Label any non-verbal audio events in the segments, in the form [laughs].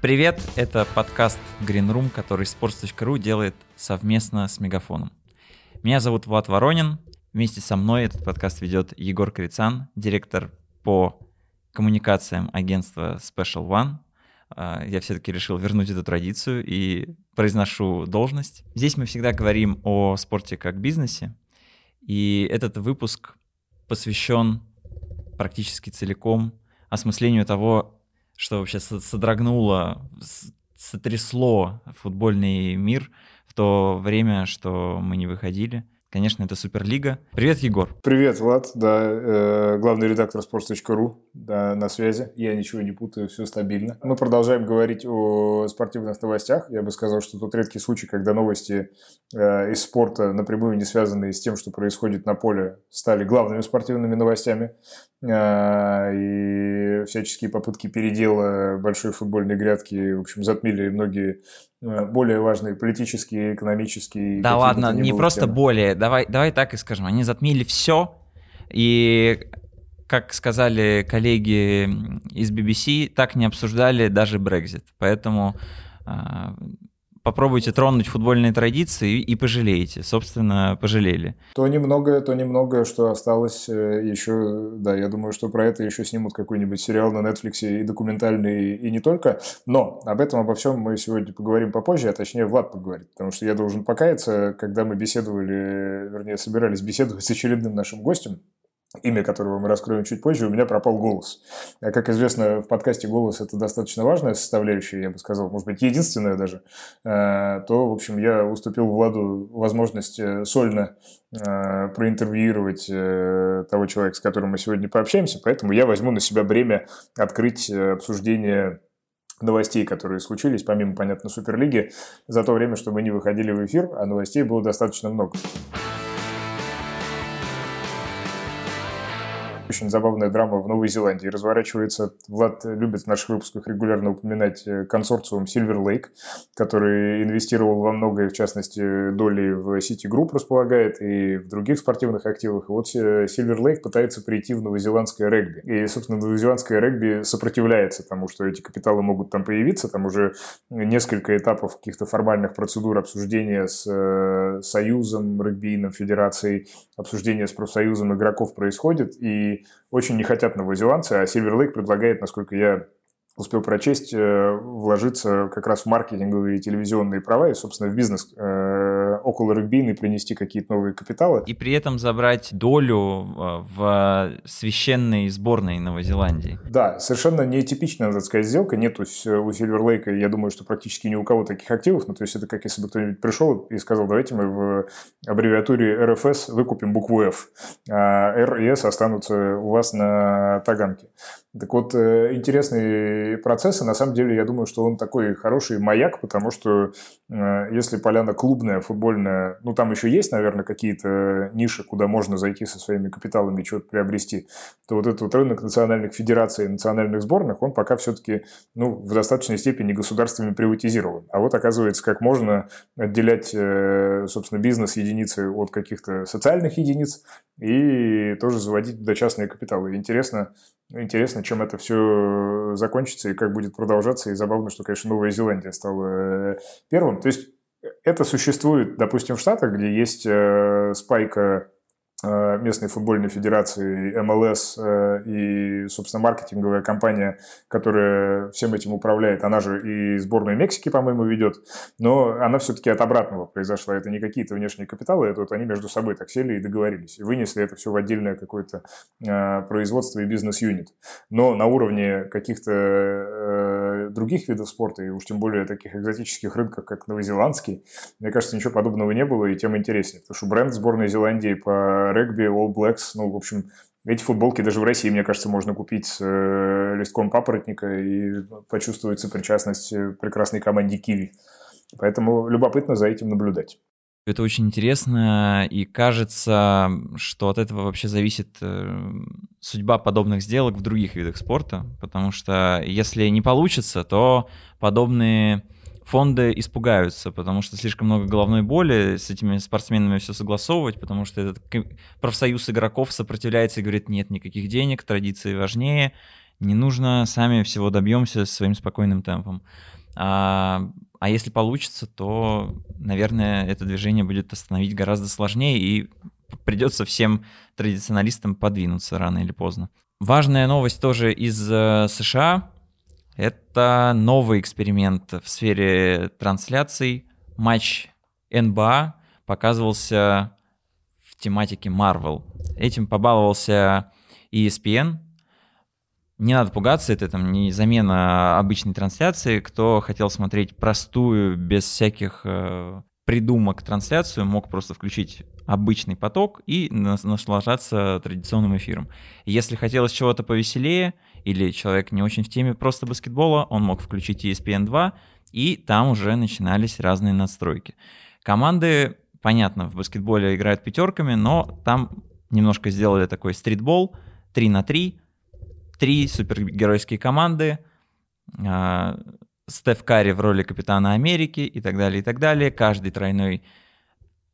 Привет, это подкаст Green Room, который sports.ru делает совместно с Мегафоном. Меня зовут Влад Воронин. Вместе со мной этот подкаст ведет Егор Крицан, директор по коммуникациям агентства Special One. А, я все-таки решил вернуть эту традицию и произношу должность. Здесь мы всегда говорим о спорте как бизнесе, и этот выпуск посвящен практически целиком осмыслению того, что вообще содрогнуло, сотрясло футбольный мир в то время, что мы не выходили. Конечно, это Суперлига. Привет, Егор. Привет, Влад. Да, э, главный редактор sports.ru да, на связи. Я ничего не путаю, все стабильно. Мы продолжаем говорить о спортивных новостях. Я бы сказал, что тот редкий случай, когда новости э, из спорта, напрямую не связанные с тем, что происходит на поле, стали главными спортивными новостями. Э, и всяческие попытки передела большой футбольной грядки, в общем, затмили многие Э, более важные политические, экономические. Да ладно, не просто темы. более, давай, давай так и скажем, они затмили все, и как сказали коллеги из BBC, так не обсуждали даже Brexit, поэтому а, попробуйте тронуть футбольные традиции и пожалеете. Собственно, пожалели. То немногое, то немногое, что осталось э, еще, да, я думаю, что про это еще снимут какой-нибудь сериал на Netflix и документальный, и не только. Но об этом, обо всем мы сегодня поговорим попозже, а точнее Влад поговорит, потому что я должен покаяться, когда мы беседовали, вернее, собирались беседовать с очередным нашим гостем, имя которого мы раскроем чуть позже, у меня пропал голос. А как известно, в подкасте голос – это достаточно важная составляющая, я бы сказал, может быть, единственная даже, э, то, в общем, я уступил Владу возможность э, сольно проинтервьюировать того человека, с которым мы сегодня пообщаемся, поэтому я возьму на себя бремя открыть обсуждение новостей, которые случились, помимо, понятно, Суперлиги, за то время, что мы не выходили в эфир, а новостей было достаточно много. Очень забавная драма в Новой Зеландии разворачивается. Влад любит в наших выпусках регулярно упоминать э, консорциум Silver Lake, который инвестировал во многое, в частности, доли в City Group располагает и в других спортивных активах. И вот э, Silver Lake пытается прийти в новозеландское регби. И, собственно, новозеландское регби сопротивляется тому, что эти капиталы могут там появиться. Там уже несколько этапов каких-то формальных процедур обсуждения с э, Союзом регбийным, Федерацией, обсуждение с профсоюзом игроков происходит. И очень не хотят новозеландцы, а Silver Lake предлагает, насколько я успел прочесть, э, вложиться как раз в маркетинговые телевизионные права и, собственно, в бизнес э, около регбийный принести какие-то новые капиталы. И при этом забрать долю э, в священной сборной Новой Зеландии. Да, совершенно нетипичная, надо сказать, сделка. Нет у Silver Lake, я думаю, что практически ни у кого таких активов. Ну, то есть это как если бы кто-нибудь пришел и сказал, давайте мы в аббревиатуре РФС выкупим букву F, а R и S останутся у вас на таганке. Так вот, интересный процесс, и на самом деле я думаю, что он такой хороший маяк, потому что э, если поляна клубная, футбольная, ну там еще есть, наверное, какие-то ниши, куда можно зайти со своими капиталами и что-то приобрести, то вот этот вот рынок национальных федераций и национальных сборных, он пока все-таки ну, в достаточной степени государствами приватизирован. А вот оказывается, как можно отделять, э, собственно, бизнес-единицы от каких-то социальных единиц и тоже заводить туда частные капиталы. Интересно, интересно, чем это все закончится и как будет продолжаться. И забавно, что, конечно, Новая Зеландия стала э, первым. То есть это существует, допустим, в Штатах, где есть э, спайка Э, местной футбольной федерации МЛС э, и, собственно, маркетинговая компания, которая всем этим управляет, она же и сборную Мексики, по-моему, ведет, но она все-таки от обратного произошла. Это не какие-то внешние капиталы, это вот они между собой так сели и договорились, и вынесли это все в отдельное какое-то э, производство и бизнес-юнит. Но на уровне каких-то других видов спорта, и уж тем более таких экзотических рынков, как новозеландский, мне кажется, ничего подобного не было, и тем интереснее, потому что бренд сборной Зеландии по регби, All Blacks, ну, в общем, эти футболки даже в России, мне кажется, можно купить с э, листком папоротника и почувствовать сопричастность э, прекрасной команде Киви. Поэтому любопытно за этим наблюдать. Это очень интересно, и кажется, что от этого вообще зависит э, судьба подобных сделок в других видах спорта, потому что если не получится, то подобные фонды испугаются, потому что слишком много головной боли с этими спортсменами все согласовывать, потому что этот профсоюз игроков сопротивляется и говорит, нет никаких денег, традиции важнее, Не нужно, сами всего добьемся своим спокойным темпом. А, а если получится, то, наверное, это движение будет остановить гораздо сложнее и придется всем традиционалистам подвинуться рано или поздно. Важная новость тоже из э, США. Это новый эксперимент в сфере трансляций. Матч НБА показывался в тематике Marvel. Этим побаловался ESPN. Не надо пугаться, это там не замена обычной трансляции. Кто хотел смотреть простую, без всяких э, придумок трансляцию, мог просто включить обычный поток и наслаждаться традиционным эфиром. Если хотелось чего-то повеселее, или человек не очень в теме просто баскетбола, он мог включить ESPN 2, и там уже начинались разные настройки. Команды, понятно, в баскетболе играют пятерками, но там немножко сделали такой стритбол, 3 на 3, три супергеройские команды, а, Стеф Карри в роли капитана Америки и так далее, и так далее. Каждый тройной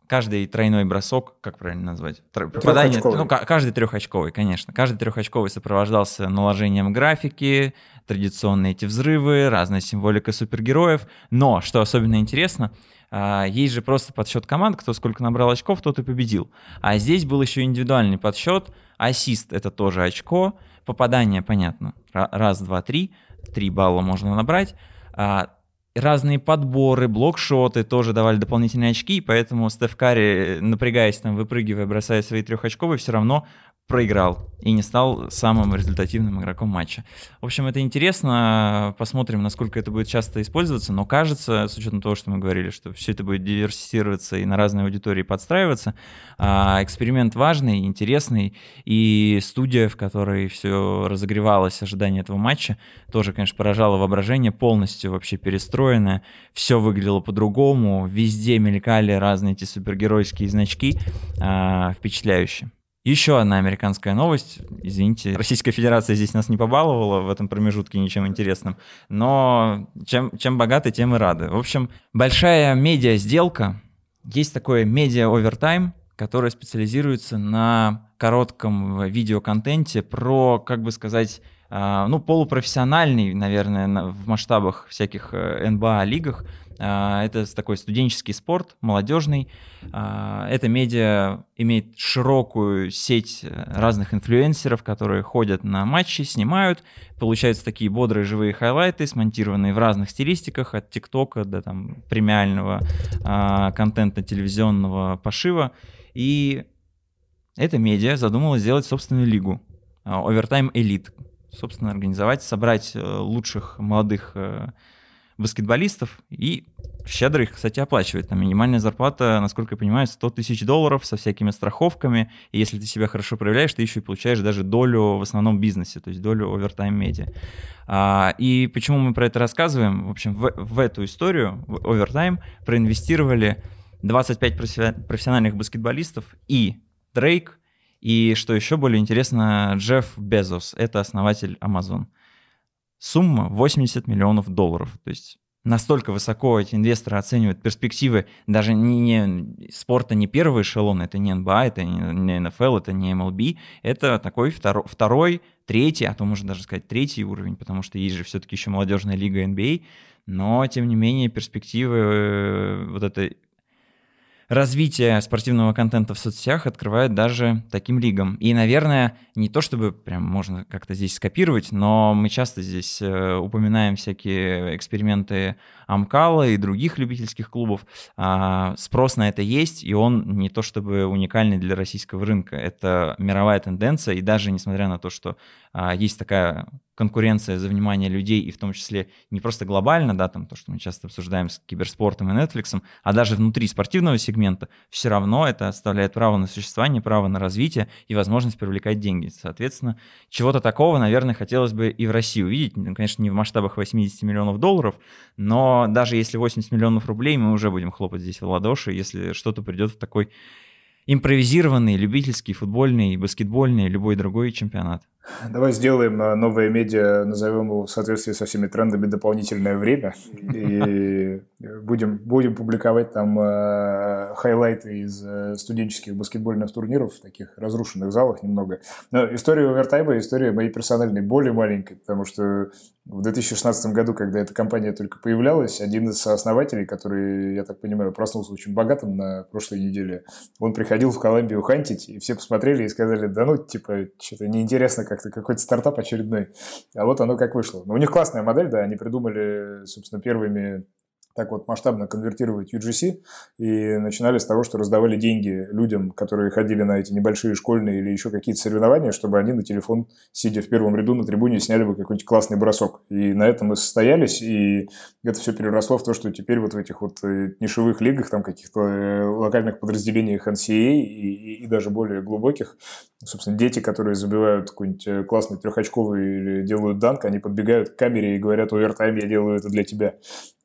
каждый тройной бросок, как правильно назвать? Попадание, ну, каждый трехочковый, конечно. Каждый трехочковый сопровождался наложением графики, традиционные эти взрывы, разная символика супергероев. Но, что особенно интересно, а, есть же просто подсчет команд, кто сколько набрал очков, тот и победил. А здесь был еще индивидуальный подсчет, ассист — это тоже очко, попадание, понятно, раз, два, три, три балла можно набрать, а, разные подборы, блокшоты тоже давали дополнительные очки, поэтому Стеф Карри, напрягаясь там, выпрыгивая, бросая свои трехочковые, все равно проиграл и не стал самым результативным игроком матча. В общем, это интересно, посмотрим, насколько это будет часто использоваться, но кажется, с учетом того, что мы говорили, что все это будет диверсифицироваться и на разные аудитории подстраиваться, а, эксперимент важный, интересный, и студия, в которой все разогревалось, ожидание этого матча, тоже, конечно, поражало воображение, полностью вообще перестроенное, все выглядело по-другому, везде мелькали разные эти супергеройские значки, а, впечатляюще. Еще одна американская новость. Извините, Российская Федерация здесь нас не побаловала в этом промежутке ничем интересным. Но чем, чем богаты, тем и рады. В общем, большая медиа-сделка. Есть такое медиа-овертайм, которое специализируется на коротком видеоконтенте про, как бы сказать, а, ну, полупрофессиональный, наверное, в масштабах всяких э, НБА-лигах это такой студенческий спорт, молодежный. А, это медиа имеет широкую сеть э, разных инфлюенсеров, которые ходят на матчи, снимают. Получаются такие бодрые живые хайлайты, смонтированные в разных стилистиках, от ТикТока до там, премиального а, контента телевизионного пошива. И эта медиа задумала сделать собственную лигу. Overtime Elite. Собственно, организовать, собрать э, лучших молодых э, баскетболистов и щедро их, кстати, оплачивает. Там минимальная зарплата, насколько я понимаю, 100 тысяч долларов со всякими страховками. И если ты себя хорошо проявляешь, ты еще и получаешь даже долю в основном бизнесе, то есть долю овертайм медиа. А, и почему мы про это рассказываем? В общем, в, в эту историю, в овертайм, проинвестировали 25 профессиональных баскетболистов и Дрейк, и, что еще более интересно, Джефф Безос, это основатель Amazon. Сумма 80 миллионов долларов. То есть настолько высоко эти инвесторы оценивают перспективы даже не, не спорта не первого эшелона, это не НБА, это не НФЛ, это не МЛБ, это такой второй, второй, третий, а то можно даже сказать третий уровень, потому что есть же все-таки еще молодежная лига NBA, но тем не менее перспективы э, вот этой развитие спортивного контента в соцсетях открывает даже таким лигам. И, наверное, не то чтобы прям можно как-то здесь скопировать, но мы часто здесь э, упоминаем всякие эксперименты Амкала и других любительских клубов. А, спрос на это есть, и он не то чтобы уникальный для российского рынка. Это мировая тенденция, и даже несмотря на то, что а, есть такая конкуренция за внимание людей, и в том числе не просто глобально, да, там то, что мы часто обсуждаем с киберспортом и Netflix, а даже внутри спортивного сегмента, все равно это оставляет право на существование, право на развитие и возможность привлекать деньги. Соответственно, чего-то такого, наверное, хотелось бы и в России увидеть, ну, конечно, не в масштабах 80 миллионов долларов, но даже если 80 миллионов рублей, мы уже будем хлопать здесь в ладоши, если что-то придет в такой импровизированный, любительский, футбольный, баскетбольный, любой другой чемпионат. Давай сделаем э, новое медиа, назовем его в соответствии со всеми трендами «Дополнительное время». И будем, будем публиковать там э, хайлайты из э, студенческих баскетбольных турниров, в таких разрушенных залах немного. Но история овертайма, история моей персональной боли маленькой, потому что в 2016 году, когда эта компания только появлялась, один из основателей, который, я так понимаю, проснулся очень богатым на прошлой неделе, он приходил в Колумбию хантить, и все посмотрели и сказали, да ну, типа, что-то неинтересно как-то, какой-то стартап очередной. А вот оно как вышло. Но у них классная модель, да, они придумали, собственно, первыми так вот масштабно конвертировать UGC и начинали с того, что раздавали деньги людям, которые ходили на эти небольшие школьные или еще какие-то соревнования, чтобы они на телефон, сидя в первом ряду на трибуне, сняли бы какой-нибудь классный бросок. И на этом мы состоялись, и это все переросло в то, что теперь вот в этих вот э, нишевых лигах, там каких-то э, локальных подразделениях NCAA и, и, и даже более глубоких, собственно, дети, которые забивают какой-нибудь э, классный трехочковый или делают данк, они подбегают к камере и говорят, овертайм, я делаю это для тебя.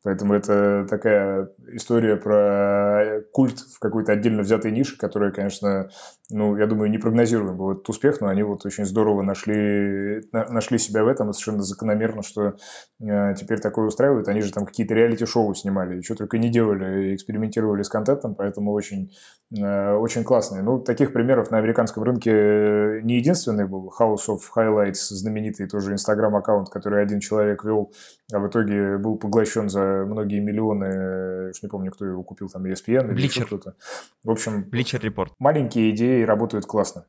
Поэтому это такая история про культ в какой-то отдельно взятой нише, которая, конечно, ну, я думаю, непрогнозируем был этот успех, но они вот очень здорово нашли, нашли себя в этом, и совершенно закономерно, что э, теперь такое устраивают. Они же там какие-то реалити-шоу снимали, еще только не делали, экспериментировали с контентом, поэтому очень, э, очень классные. Ну, таких примеров на американском рынке не единственный был. House of Highlights, знаменитый тоже инстаграм-аккаунт, который один человек вел, а в итоге был поглощен за многие миллионы, уж не помню, кто его купил, там ESPN или кто-то. В общем, Bleacher Report. маленькие идеи работают классно.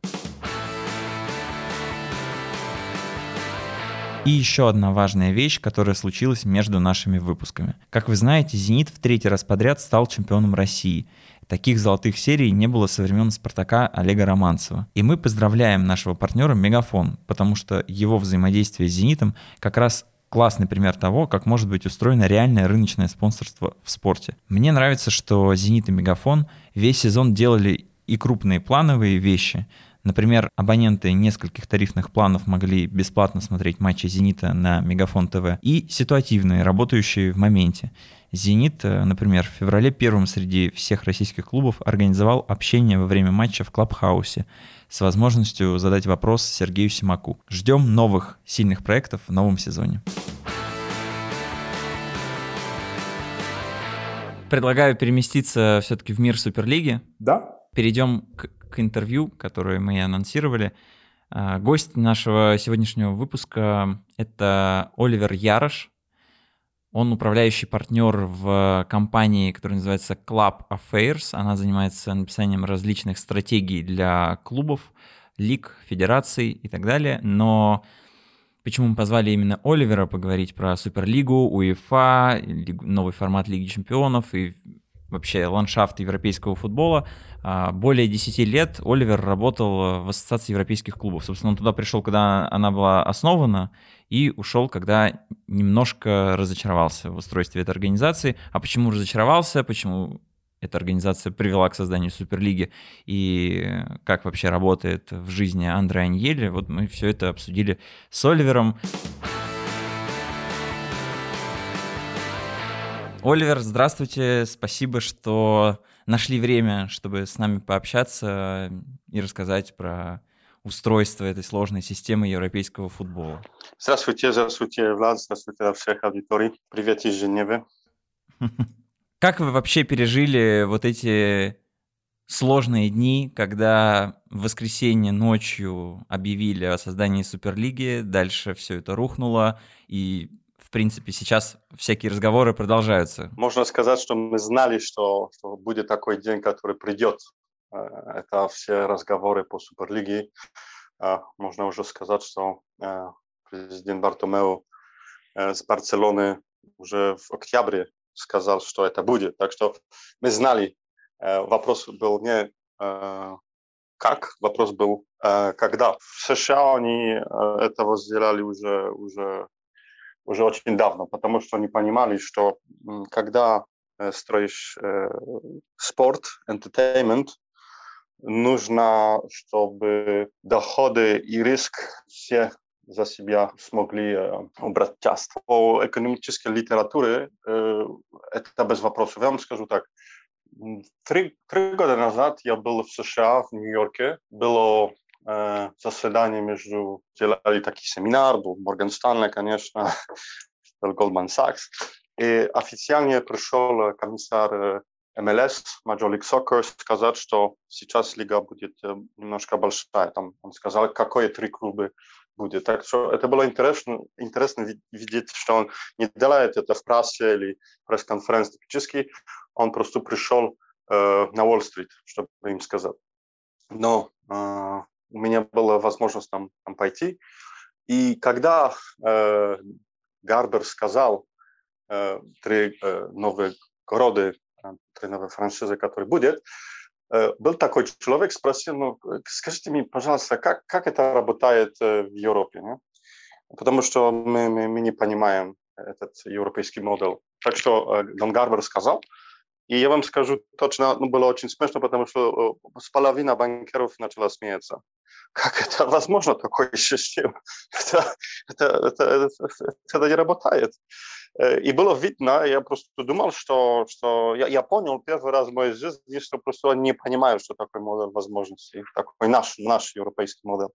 И еще одна важная вещь, которая случилась между нашими выпусками. Как вы знаете, «Зенит» в третий раз подряд стал чемпионом России. Таких золотых серий не было со времен «Спартака» Олега Романцева. И мы поздравляем нашего партнера «Мегафон», потому что его взаимодействие с «Зенитом» как раз классный пример того, как может быть устроено реальное рыночное спонсорство в спорте. Мне нравится, что «Зенит» и «Мегафон» весь сезон делали и крупные плановые вещи. Например, абоненты нескольких тарифных планов могли бесплатно смотреть матчи «Зенита» на Мегафон ТВ. И ситуативные, работающие в моменте. «Зенит», э, например, в феврале первым среди всех российских клубов организовал общение во время матча в Клабхаусе с возможностью задать вопрос Сергею Симаку. Ждем новых сильных проектов в новом сезоне. Предлагаю переместиться все-таки в мир Суперлиги. Да. Перейдем к, к интервью, которое мы анонсировали. А, гость нашего сегодняшнего выпуска — это Оливер Ярош. Он управляющий партнер в компании, которая называется Club Affairs. Она занимается написанием различных стратегий для клубов, лиг, федераций и так далее. Но Почему мы позвали именно Оливера поговорить про Суперлигу, УЕФА, новый формат Лиги Чемпионов и вообще ландшафт европейского футбола. А, более 10 лет Оливер работал в Ассоциации европейских клубов. Собственно, он туда пришел, когда она была основана, и ушел, когда немножко разочаровался в устройстве этой организации. А почему разочаровался, почему эта организация привела к созданию Суперлиги и как вообще работает в жизни Андре Аньели. Вот мы все это обсудили с Оливером. Оливер, здравствуйте, спасибо, что нашли время, чтобы с нами пообщаться и рассказать про устройство этой сложной системы европейского футбола. Здравствуйте, здравствуйте, Влад, здравствуйте всех аудиторий. Привет из Женевы. [laughs] Как вы вообще пережили вот эти сложные дни, когда в воскресенье ночью объявили о создании Суперлиги, дальше все это рухнуло, и, в принципе, сейчас всякие разговоры продолжаются. Можно сказать, что мы знали, что, что будет такой день, который придет. Э, это все разговоры по Суперлиге. Э, можно уже сказать, что э, президент Бартомео с Барселоны уже в октябре сказал, что это будет. Так что мы знали, вопрос был не как, вопрос был когда. В США они этого сделали уже, уже, уже очень давно, потому что они понимали, что когда строишь спорт, entertainment, нужно, чтобы доходы и риск все за себя смогли убрать часть. По экономической литературе это без вопросов. Я вам скажу так. Три, три года назад я был в США, в Нью-Йорке. Было э, заседание между, делали такой семинар, был Морган Станле, конечно, [laughs] был Goldman Sachs, и официально пришел комиссар МЛС, Major League Soccer, сказать, что сейчас лига будет немножко большая. Там он сказал, какое три клуба будет. Так что это было интересно, интересно видеть, что он не делает это в прессе или пресс-конференции типически. Он просто пришел э, на Уолл-стрит, чтобы им сказать. Но э, у меня была возможность там, там пойти. И когда э, Гарбер сказал э, три э, новые города, э, три новые франшизы, которые будет, Э, был такой человек, спросил, ну, скажите мне, пожалуйста, как, как это работает э, в Европе? Не? Потому что мы, мы, мы не понимаем этот европейский модель. Так что э, Дон Гарбер сказал, и я вам скажу точно, ну, было очень смешно, потому что половина банкиров начала смеяться. Как это возможно, такой систем? Это, это, это, это, не работает. И было видно, я просто думал, что, что я, я понял первый раз в моей жизни, что просто не понимаю, что такой модель возможностей, такой наш, наш европейский модель.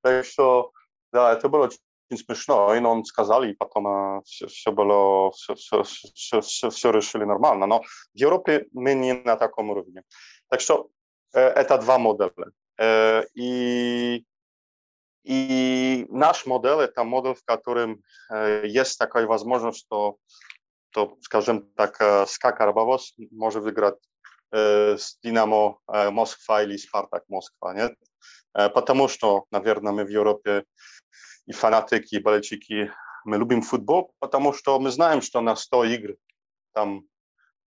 Так что, да, это было очень смешно. И он сказал, и потом все, э, все было, все, все, все, все, все решили нормально. Но в Европе мы не на таком уровне. Так что э, это два модели. И и наш модель – это модель, в котором э, есть такая возможность, что, то, скажем так, э, СКА Карабовоз может выиграть э, с Динамо э, Москва или Спартак Москва, нет? Э, потому что, наверное, мы в Европе и фанатики, и болельщики, мы любим футбол, потому что мы знаем, что на 100 игр там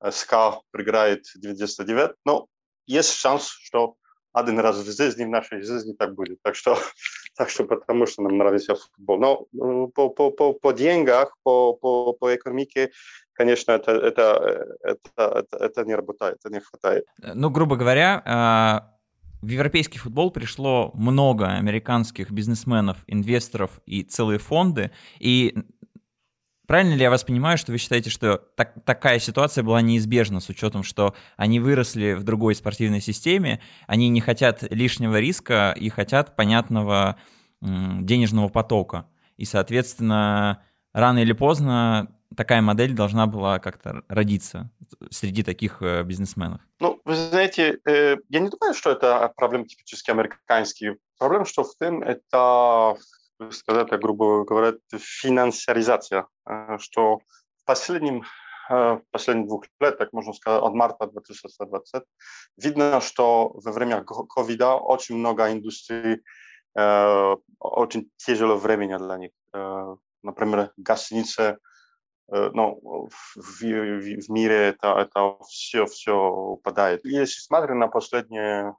э, СКА проиграет 99, но есть шанс, что один раз в жизни, в нашей жизни так будет. Так что, [laughs] так что потому что нам нравится футбол. Но ну, по, по, по, по деньгах, по, по, по экономике, конечно, это, это, это, это, это не работает, это не хватает. Ну, грубо говоря, а, в европейский футбол пришло много американских бизнесменов, инвесторов и целые фонды, и Правильно ли я вас понимаю, что вы считаете, что так, такая ситуация была неизбежна с учетом, что они выросли в другой спортивной системе, они не хотят лишнего риска и хотят понятного денежного потока. И, соответственно, рано или поздно такая модель должна была как-то родиться среди таких э, бизнесменов? Ну, вы знаете, э, я не думаю, что это проблема типически американские. Проблема, что в том, это сказать, грубо говоря, финансиаризация, э, что в последнем э, последних двух лет, так можно сказать, от марта 2020, видно, что во время ковида очень много индустрий, э, очень тяжело времени для них. Например, гостиницы, ну, в, в, в мире это, это все, все упадает. Если смотрим на последние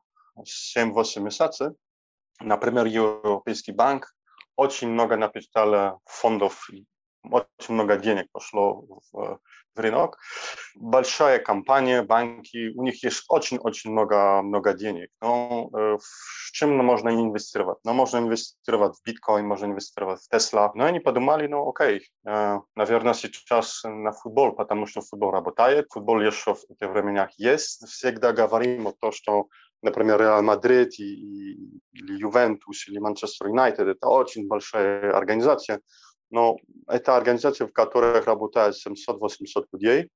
7-8 месяцев, например, Европейский банк очень много написали фондов, очень много денег пошло в, в рынок. Большая компания, банки, у них есть очень-очень много, много денег. Но э, в чем можно инвестировать? Ну, можно инвестировать в биткоин, можно инвестировать в Тесла. Но они подумали, ну окей, э, наверное, сейчас на футбол, потому что футбол работает, футбол еще в этих временах есть. Всегда говорим о том, что например, Реал Мадрид и, и, или Ювентус или Манчестер Юнайтед, это очень большая организация, но это организация, в которой работает 700-800 людей.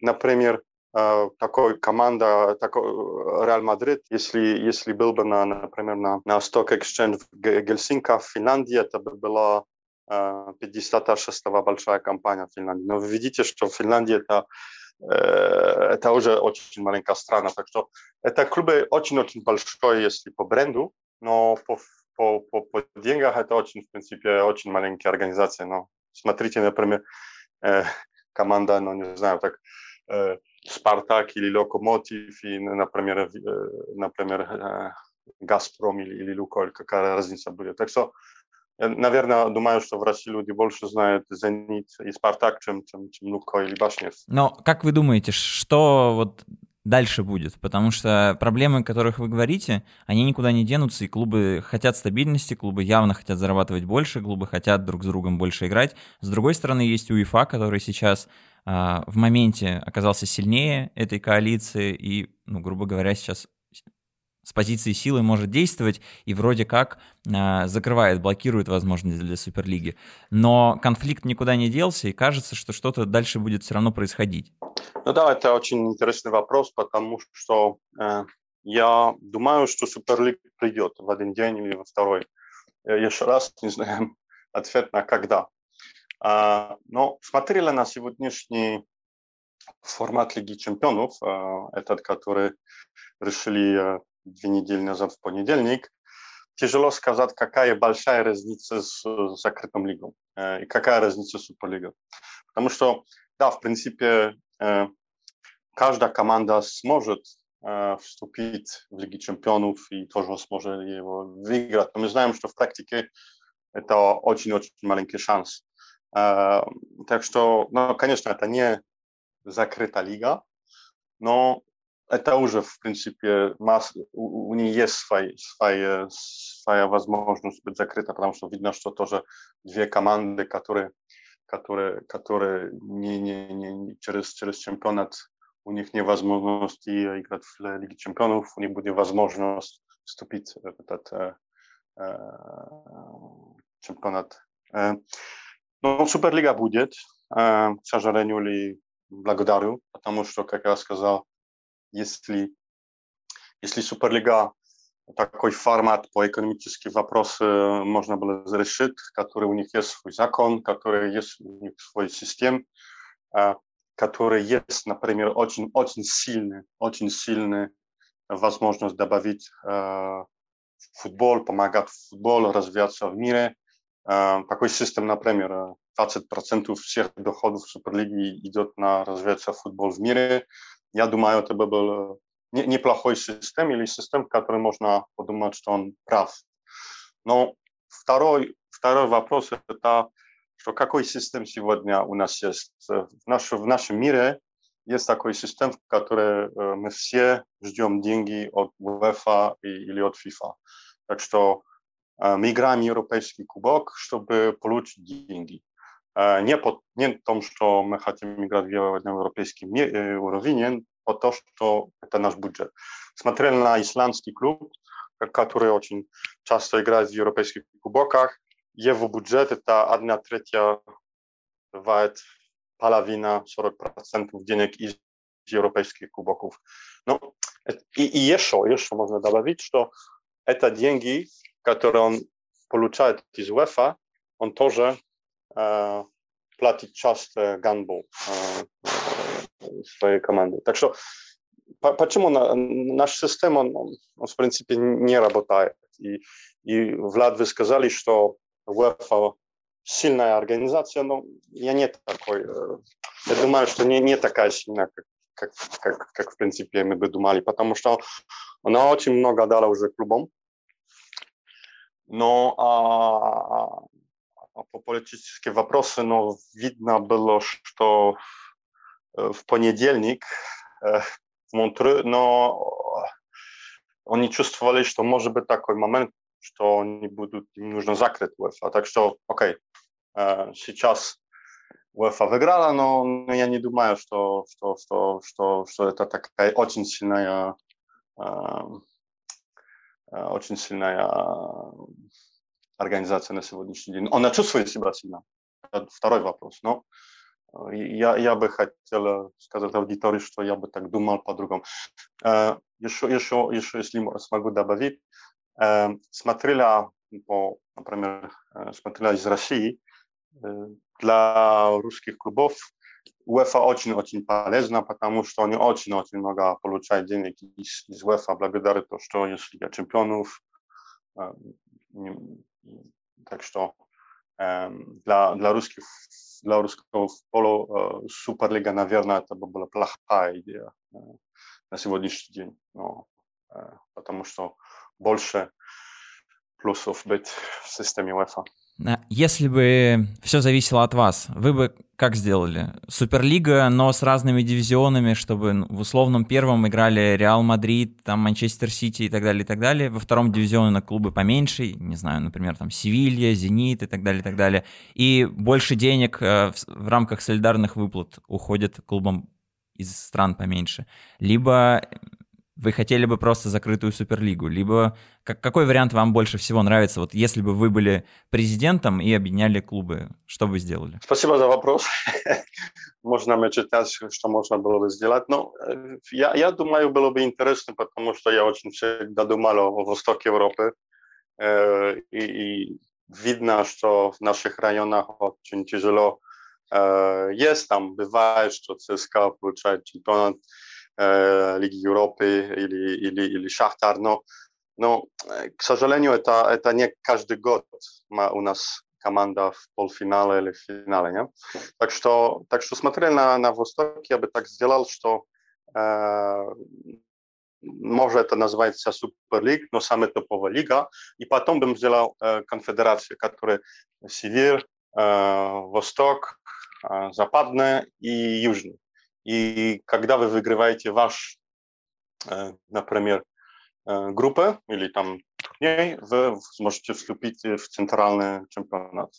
Например, такой команда, такой Реал Мадрид, если, если был бы, на, например, на, на Stock Exchange в Гельсинках, в Финляндии, это бы была 56-я большая компания в Финляндии. Но вы видите, что в Финляндии это Э, это уже очень маленькая страна, так что это клуб очень-очень большой, если по бренду, но по, по, по, по деньгах это очень, в принципе, очень маленькая организация. Но смотрите, например, э, команда, ну, не знаю, так, э, Спартак или Локомотив, и, например, э, например, э, Газпром или, или Лукойль, какая разница будет. Так что я, наверное, думаю, что в России люди больше знают «Зенит» и «Спартак», чем, чем, чем «Луко» или «Башнев». Но как вы думаете, что вот дальше будет? Потому что проблемы, о которых вы говорите, они никуда не денутся, и клубы хотят стабильности, клубы явно хотят зарабатывать больше, клубы хотят друг с другом больше играть. С другой стороны, есть УЕФА, который сейчас а, в моменте оказался сильнее этой коалиции и, ну, грубо говоря, сейчас с позиции силы может действовать и вроде как э, закрывает, блокирует возможность для Суперлиги. Но конфликт никуда не делся, и кажется, что что-то дальше будет все равно происходить. Ну да, это очень интересный вопрос, потому что э, я думаю, что Суперлига придет в один день или во второй. Я еще раз не знаю [laughs] ответ на когда. А, но смотрели на сегодняшний формат Лиги Чемпионов, а, этот, который решили две недели назад в понедельник, тяжело сказать, какая большая разница с закрытым лигом э, и какая разница с Суперлигой. Потому что, да, в принципе, э, каждая команда сможет э, вступить в Лиги Чемпионов и тоже сможет его выиграть. Но мы знаем, что в практике это очень-очень маленький шанс. Так что, ну, конечно, это не закрытая лига, но это уже, в принципе, масс... у, у нее есть свои, свои, своя возможность быть закрыта, потому что видно, что тоже две команды, которые, которые, которые не, не, не, через, через чемпионат, у них нет возможности играть в Лиге чемпионов, у них будет возможность вступить в этот э, э, чемпионат. Э, но Суперлига будет, э, к сожалению, или благодарю, потому что, как я сказал, если, если Суперлига такой формат по экономическим вопросам можно было решить, который у них есть свой закон, который есть у них свой систем, который есть, например, очень, очень сильный, очень сильный возможность добавить футбол, помогать футболу развиваться в мире. Такой систем, например, 20% всех доходов Суперлиги идет на развиваться футбол в мире. Я думаю, это бы был э, неплохой систем или систем, который можно подумать, что он прав. Но второй, второй вопрос – это, что какой систем сегодня у нас есть. В, наш, в нашем мире есть такой систем, в которой э, мы все ждем деньги от UEFA или от FIFA. Так что э, мы играем европейский кубок, чтобы получить деньги. Не, по, не в том, что мы хотим играть в европейский уровень, по то, что это наш бюджет. Смотрели на исландский клуб, который очень часто играет в европейских кубоках. Его бюджет это одна третья, бывает половина, 40% денег из европейских кубоков. Ну, и, и еще, еще можно добавить, что это деньги, которые он получает из УЕФА, он тоже э, платит часто э, гандбол э, э, своей команды. Так что почему наш система, он, он, в принципе, не работает. И, и Влад, вы сказали, что УЕФА сильная организация, но я не такой. Я думаю, что не, не такая сильная, как, как, как, как, в принципе, мы бы думали, потому что она очень много дала уже клубам. Но а, по политические вопросы, но видно было, что в понедельник в Монтрeux, но они чувствовали, что может быть такой момент, что они будут, им нужно закрыть УЕФА. Так что, окей, сейчас УЕФА выиграла, но я не думаю, что, что, что, что, что это такая очень сильная очень сильная организация на сегодняшний день. Он чувствует себя сильно. Это второй вопрос. Но э, я, я бы хотел сказать аудитории, что я бы так думал по-другому. Еще, еще, еще, если смогу добавить, э, смотрела, по, например, э, смотрела из России, для русских клубов УЕФА очень-очень полезна, потому что они очень-очень много получают денег из, из УЕФА благодаря тому, что есть Лига чемпионов, так что для, для, русских, для русского футбола Суперлига, наверное, это бы была плохая идея на сегодняшний день. Но, потому что больше плюсов быть в системе УЕФА. Если бы все зависело от вас, вы бы как сделали? Суперлига, но с разными дивизионами, чтобы в условном первом играли Реал Мадрид, там Манчестер Сити и так далее, и так далее. Во втором дивизионе на клубы поменьше, не знаю, например, там Севилья, Зенит и так далее, и так далее. И больше денег э, в рамках солидарных выплат уходит клубам из стран поменьше. Либо Вы хотели бы просто закрытую суперлигу? Либо как, какой вариант вам больше всего нравится? Вот если бы вы были президентом и объединяли клубы, что бы сделали? Спасибо за вопрос. [laughs] можно мечтать, что можно было бы сделать. Но э, я, я думаю, было бы интересно, потому что я очень всегда думал о востоке Европы. Э, и, и видно, что в наших районах очень тяжело э, есть. Там бывает, что ЦСКА получает чемпионат э, Лиги Европы или, или, или Шахтар, но, но, к сожалению, это, это не каждый год у нас команда в полуфинале или в финале. Не? Так, что, так что смотря на, на Восток, я бы так сделал, что э, может это называется Суперлиг, но самая топовая лига. И потом бы сделал э, конфедерацию, которая Север, э, Восток, э, Западная и Южный. И когда вы выигрываете ваш, э, например, э, группа или там турнир, вы сможете вступить в центральный чемпионат.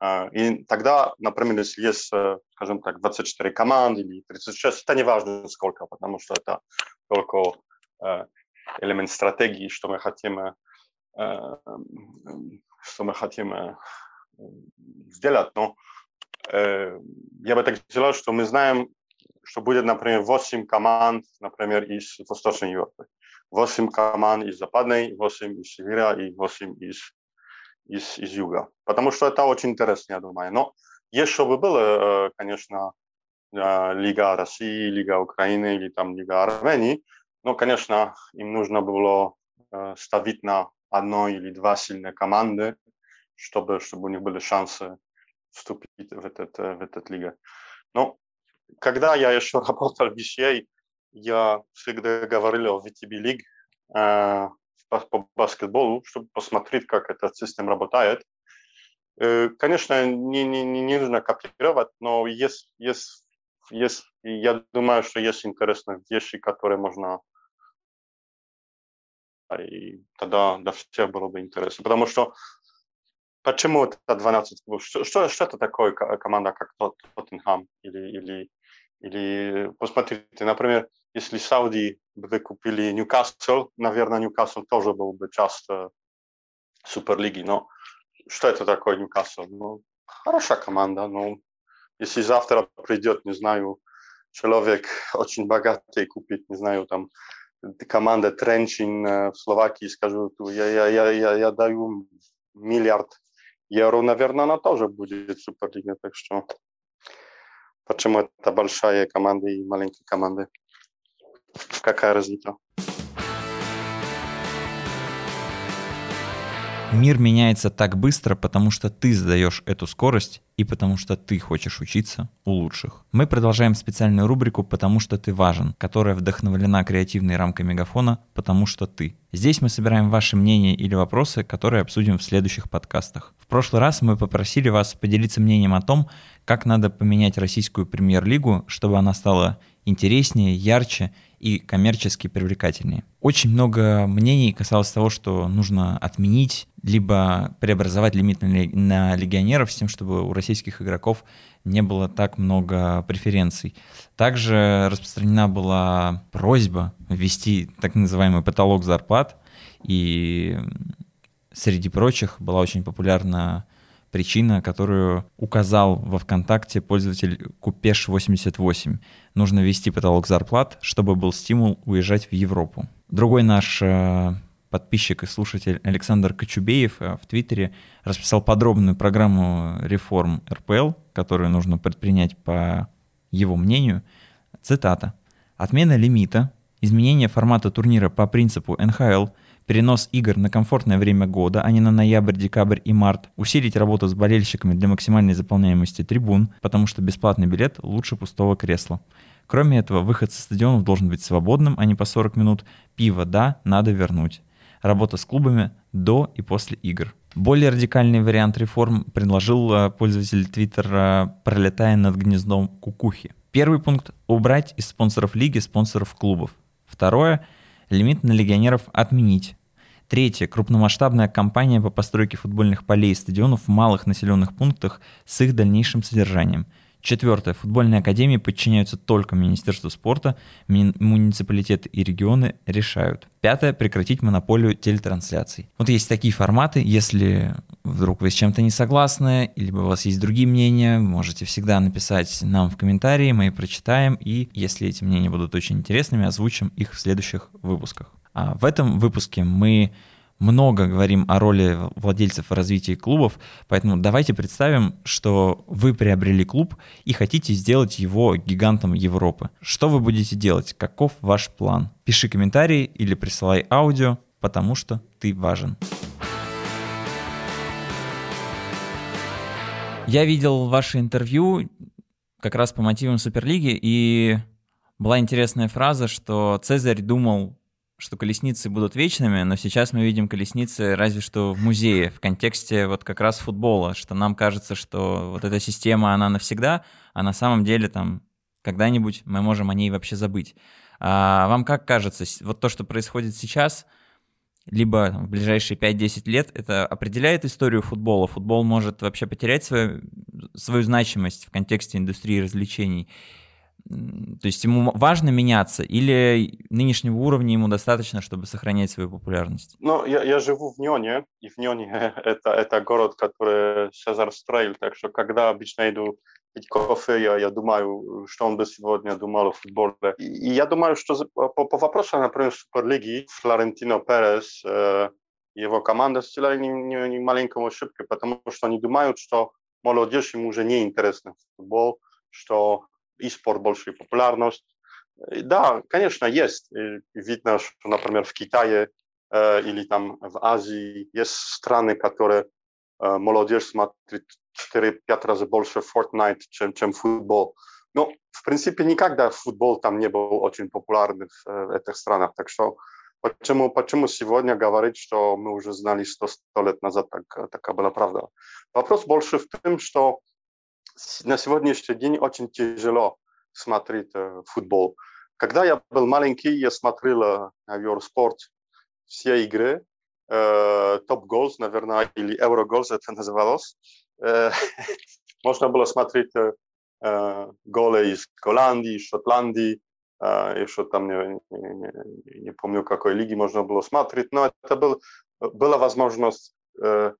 Э, и тогда, например, если есть, э, скажем так, 24 команды или 36, это не важно сколько, потому что это только Э, элемент стратегии, что мы хотим, э, что мы хотим э, сделать. Но я бы так сделал, что мы знаем, что будет, например, 8 команд, например, из Восточной Европы, 8 команд из Западной, 8 из Севера и 8 из, из, из Юга. Потому что это очень интересно, я думаю. Но еще бы было, конечно, Лига России, Лига Украины или там Лига Армении, ну, конечно, им нужно было э, ставить на одно или два сильные команды, чтобы, чтобы у них были шансы вступить в этот, э, в этот лигу. Но когда я еще [laughs] работал в BCA, я всегда говорил о VTB League э, по, баскетболу, чтобы посмотреть, как эта система работает. Э, конечно, не, не, не нужно копировать, но есть, есть, есть, я думаю, что есть интересные вещи, которые можно и тогда для всех было бы интересно. Потому что почему это 12 клубов? Что, что, что это такое команда, как Тоттенхам? Или, или, или посмотрите, например, если Сауди бы купили Ньюкасл, наверное, Ньюкасл тоже был бы часть э, Суперлиги. Но что это такое Ньюкасл? Ну, хорошая команда, но если завтра придет, не знаю, человек очень богатый купить, не знаю, там команда Тренчин в Словакии, скажу, я, я, я, я, я даю миллиард евро, наверное, она тоже будет Суперлига, так что почему это большая команда и маленькие команды? Какая разница? Мир меняется так быстро, потому что ты задаешь эту скорость и потому что ты хочешь учиться у лучших. Мы продолжаем специальную рубрику «Потому что ты важен», которая вдохновлена креативной рамкой мегафона «Потому что ты». Здесь мы собираем ваши мнения или вопросы, которые обсудим в следующих подкастах. В прошлый раз мы попросили вас поделиться мнением о том, как надо поменять российскую премьер-лигу, чтобы она стала интереснее, ярче и коммерчески привлекательнее. Очень много мнений касалось того, что нужно отменить либо преобразовать лимит на легионеров с тем, чтобы у российских игроков не было так много преференций. Также распространена была просьба ввести так называемый потолок зарплат, и среди прочих была очень популярна причина, которую указал во ВКонтакте пользователь Купеш88. Нужно ввести потолок зарплат, чтобы был стимул уезжать в Европу. Другой наш э, подписчик и слушатель Александр Кочубеев э, в Твиттере расписал подробную программу реформ РПЛ, которую нужно предпринять по его мнению. Цитата. «Отмена лимита, изменение формата турнира по принципу НХЛ – перенос игр на комфортное время года, а не на ноябрь, декабрь и март, усилить работу с болельщиками для максимальной заполняемости трибун, потому что бесплатный билет лучше пустого кресла. Кроме этого, выход со стадионов должен быть свободным, а не по 40 минут. Пиво, да, надо вернуть. Работа с клубами до и после игр. Более радикальный вариант реформ предложил э, пользователь Твиттера, пролетая над гнездом кукухи. Первый пункт – убрать из спонсоров лиги спонсоров клубов. Второе – лимит на легионеров отменить. Третье. Крупномасштабная кампания по постройке футбольных полей и стадионов в малых населенных пунктах с их дальнейшим содержанием. Четвертое. Футбольные академии подчиняются только Министерству спорта, муниципалитеты и регионы решают. Пятое. Прекратить монополию телетрансляций. Вот есть такие форматы. Если вдруг вы с чем-то не согласны, или у вас есть другие мнения, можете всегда написать нам в комментарии, мы прочитаем, и если эти мнения будут очень интересными, озвучим их в следующих выпусках. А в этом выпуске мы много говорим о роли владельцев в развитии клубов, поэтому давайте представим, что вы приобрели клуб и хотите сделать его гигантом Европы. Что вы будете делать? Каков ваш план? Пиши комментарий или присылай аудио, потому что ты важен. Я видел ваше интервью как раз по мотивам Суперлиги, и была интересная фраза, что Цезарь думал что колесницы будут вечными, но сейчас мы видим колесницы разве что в музее, в контексте вот как раз футбола, что нам кажется, что вот эта система, она навсегда, а на самом деле там когда-нибудь мы можем о ней вообще забыть. А вам как кажется, вот то, что происходит сейчас, либо в ближайшие 5-10 лет, это определяет историю футбола? Футбол может вообще потерять свою, свою значимость в контексте индустрии развлечений? То есть ему важно меняться или нынешнего уровня ему достаточно, чтобы сохранять свою популярность? Ну, я, я живу в Нёне, и в Нёне [laughs] это, это город, который Цезарь строил, так что когда обычно иду пить кофе, я, я думаю, что он бы сегодня думал о футболе. И, и я думаю, что по, по вопросу, например, Суперлиги, Флорентино Перес, э, его команда сделали не, не, не маленькую ошибку, потому что они думают, что молодежь ему уже не интересна футбол, что и спорт большую популярность. Да, конечно, есть. Видно, что, например, в Китае э, или там в Азии есть страны, которые э, молодежь смотрит 4-5 раз больше Fortnite, чем, чем футбол. Но, в принципе, никогда футбол там не был очень популярным в э, этих странах. Так что почему, почему сегодня говорить, что мы уже знали 100, 100 лет назад, так, такая была правда. Вопрос больше в том, что на сегодняшний день очень тяжело смотреть э, футбол. Когда я был маленький, я смотрел э, на Eurosport все игры, э, Goals, наверное, или Eurogoals это называлось. Э, [laughs] можно было смотреть э, э, голы из Голландии, Шотландии, э, еще там не, не, не помню какой лиги можно было смотреть, но это был, была возможность э,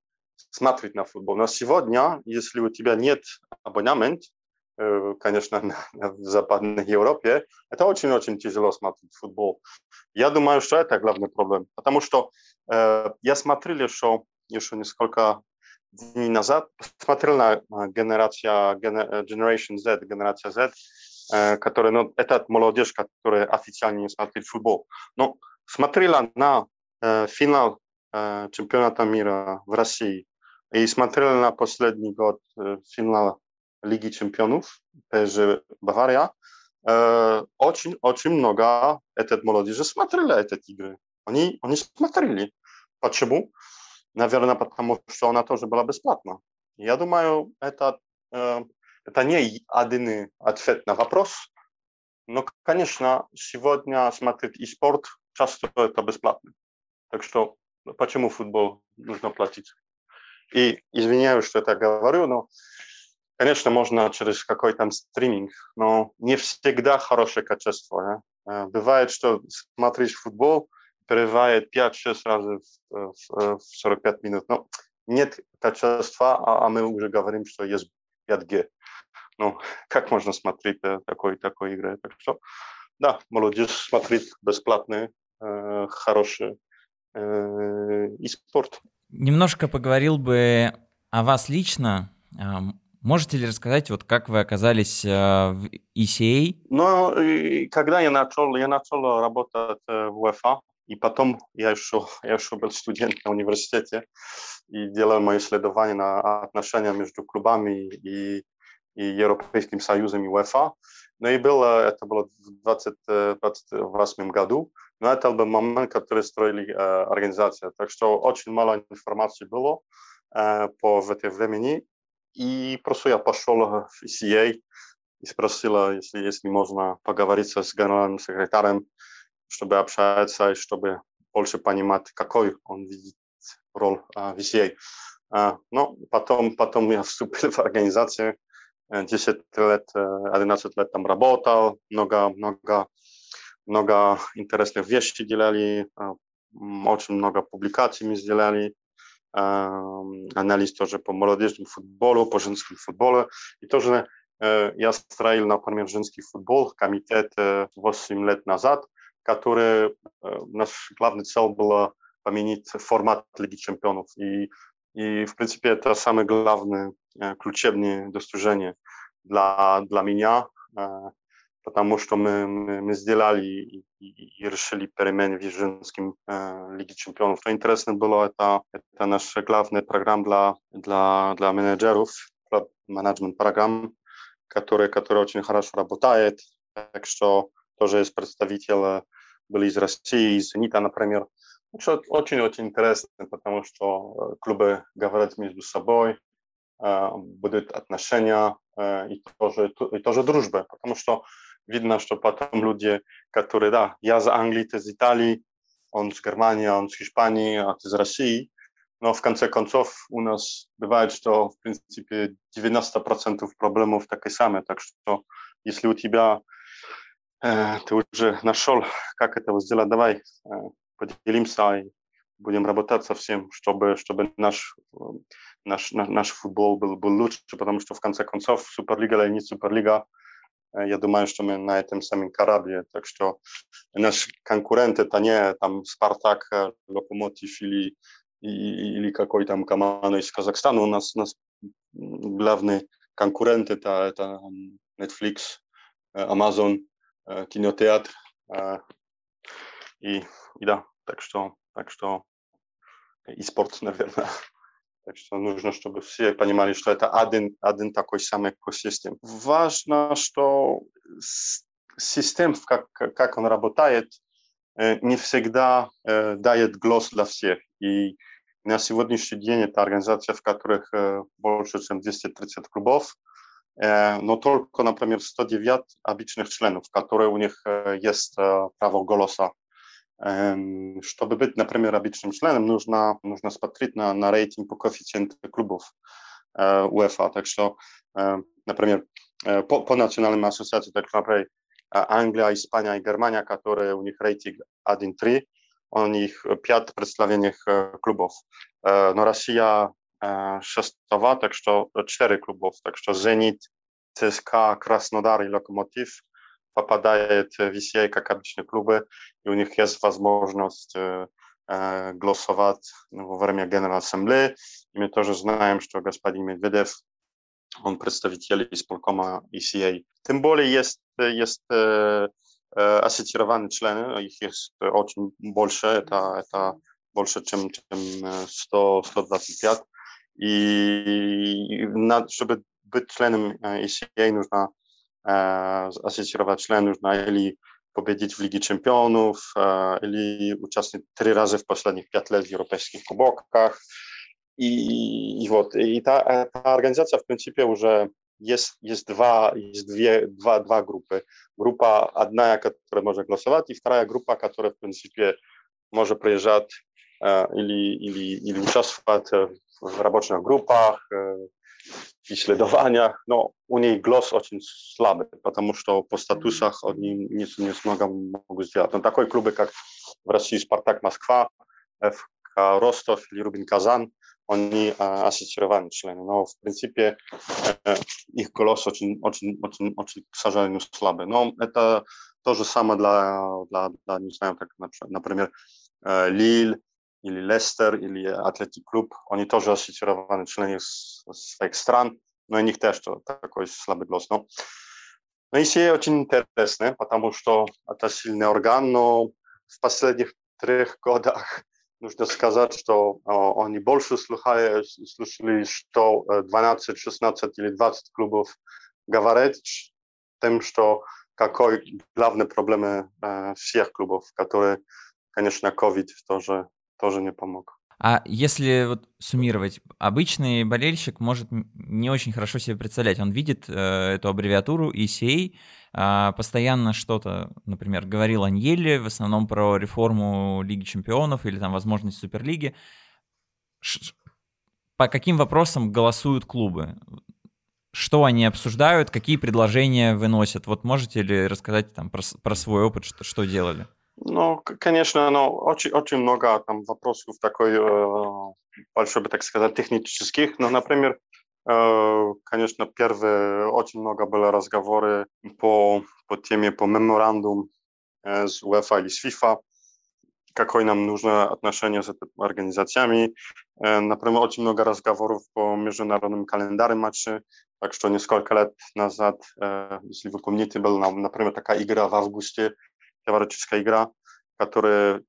смотреть на футбол. Но сегодня, если у тебя нет абонемент, э, конечно, [laughs] в Западной Европе, это очень-очень тяжело смотреть футбол. Я думаю, что это главный проблем, потому что э, я смотрел еще, еще несколько дней назад, смотрел на генерация, Generation Z, генерация Z, э, которая, ну, это молодежь, которая официально не смотрит футбол, но смотрела на финал чемпионата мира в России и смотрел на последний год финала Лиги чемпионов, ПСЖ Бавария, очень-очень много этот молодежи смотрели эти игры. Они, они смотрели. Почему? Наверное, потому что она тоже была бесплатна. Я думаю, это, это не один ответ на вопрос, но, конечно, сегодня смотреть и спорт часто это бесплатно. Так что почему футбол нужно платить? И извиняюсь, что это говорю, но, конечно, можно через какой-то стриминг, но не всегда хорошее качество. Да? Бывает, что смотришь футбол, перерывает 5-6 раз в, в, в 45 минут. Но нет качества, а, а мы уже говорим, что есть 5G. Ну, [laughs] как можно смотреть такой, такой игры? Так что, да, молодежь смотрит бесплатные, э, хорошие э, и спорт. Немножко поговорил бы о вас лично. Можете ли рассказать, вот как вы оказались э, в ECA? Ну, когда я начал, я начал работать э, в УЕФА, и потом я еще, я еще был студент на университете и делал мои исследования на отношения между клубами и, и Европейским Союзом и УЕФА. Ну и было, это было в 2028 году, но это был момент, который строили э, организация. Так что очень мало информации было э, по в это времени. И просто я пошел в ECA и спросил, если, если можно поговорить с генеральным секретарем, чтобы общаться и чтобы больше понимать, какой он видит роль э, в ECA. Э, но потом, потом я вступил в организацию, 10 лет, 11 лет там работал, много, много, много интересных вещей делали, очень много публикаций мы сделали, анализ тоже по молодежному футболу, по женскому футболу. И тоже я строил, например, женский футбол, комитет 8 лет назад, который наш главный цель была поменять формат Лиги чемпионов. И, и в принципе, это самое главное ключевное достижение для, для меня, потому что мы, мы, мы сделали и, и, и решили перемены в женском э, Лиге чемпионов. Что интересно было, это, это наша главная программа для, для, для менеджеров, менеджмент программ, который, который очень хорошо работает. Так что тоже есть представители были из России, из «Зенита», например. Что очень-очень интересно, потому что клубы говорят между собой, будут отношения и тоже, и тоже дружба, потому что видно, что потом люди, которые, да, я за Англию, ты из Италии, он с Германии, он с Испании, а ты из России, но в конце концов у нас бывает, что в принципе 90% проблемов такие самые, так что если у тебя э, ты уже нашел, как это сделать, давай э, поделимся и будем работать со всем, чтобы, чтобы наш, наш, наш футбол был, был лучше, потому что в конце концов Суперлига или не Суперлига, я думаю, что мы на этом самом корабле, так что наш конкурент это не там Спартак, Локомотив или, или какой там команда из Казахстана, у нас, у нас главный конкурент это, это Netflix, Amazon, кинотеатр, и, и да, так что, так что и спорт, наверное. Так что нужно, чтобы все понимали, что это один, один такой самый экосистем. Важно, что систем, как, как он работает, не всегда дает глаз для всех. И на сегодняшний день это организация, в которых больше, чем 230 клубов, но только, например, 109 обычных членов, которые у них есть право голоса чтобы быть, например, обычным членом, нужно, нужно смотреть на, на рейтинг по коэффициенту клубов э, УЕФА. Так что, э, например, э, по, по национальным ассоциациям, так, например, Англия, Испания и Германия, которые у них рейтинг 1-3, у них пять представлений клубов. Но Россия шестого, так что четыре клубов. Так что Зенит, ЦСКА, Краснодар и Локомотив попадает в VCA, как обычные клубы, и у них есть возможность голосовать во время Генеральной Ассамблеи. И мы тоже знаем, что господин Медведев, он представитель исполкома ECA. Тем более есть, есть ассоциированные члены, их есть очень больше, это, это больше, чем, чем 100, 125. И надо, чтобы быть членом ECA, нужно ассоциировать член нужно или победить в Лиге чемпионов, или участвовать три раза в последних пять лет в европейских кубках. И, и вот, и та, эта организация, в принципе, уже есть, есть, два, есть две, два, два группы. Группа одна, которая может голосовать, и вторая группа, которая, в принципе, может приезжать э, или, или, или участвовать в рабочих группах, э, исследованиях, но у них глаз очень слабый, потому что по статусах они не, не смогут могут сделать. Но такой клубы, как в России Спартак Москва, ФК Ростов или Рубин Казан, они а, ассоциированы члены, но в принципе э, их голос очень, очень, очень, очень, к сожалению, слабый. Но это то же самое для, для, для не знаю, как, например, э, Лиль, или Лестер, или Атлетик Клуб, они тоже ассоциированы члены своих стран, но у них тоже такой слабый голос. Но, но и очень интересно, потому что это сильный орган, но в последних трех годах нужно сказать, что о, они больше слухали, слушали, что 12, 16 или 20 клубов говорят тем, что какой главный проблем э, всех клубов, которые, конечно, COVID тоже тоже не помог. А если вот суммировать, обычный болельщик может не очень хорошо себе представлять. Он видит э, эту аббревиатуру ECA, э, постоянно что-то, например, говорил Аньелли, в основном про реформу Лиги Чемпионов или там возможность Суперлиги. Ш по каким вопросам голосуют клубы? что они обсуждают, какие предложения выносят. Вот можете ли рассказать там про, про свой опыт, что, что делали? Ну, конечно, но очень, очень много там вопросов такой э, большой, бы так сказать, технических. Но, например, э, конечно, первые очень много было разговоры по, по теме, по меморандум э, с УЕФА или с ФИФА, какое нам нужно отношение с этими организациями. Э, например, очень много разговоров по международным календарям матчей. Так что несколько лет назад, э, если вы помните, была, например, такая игра в августе, товарищеская игра, которая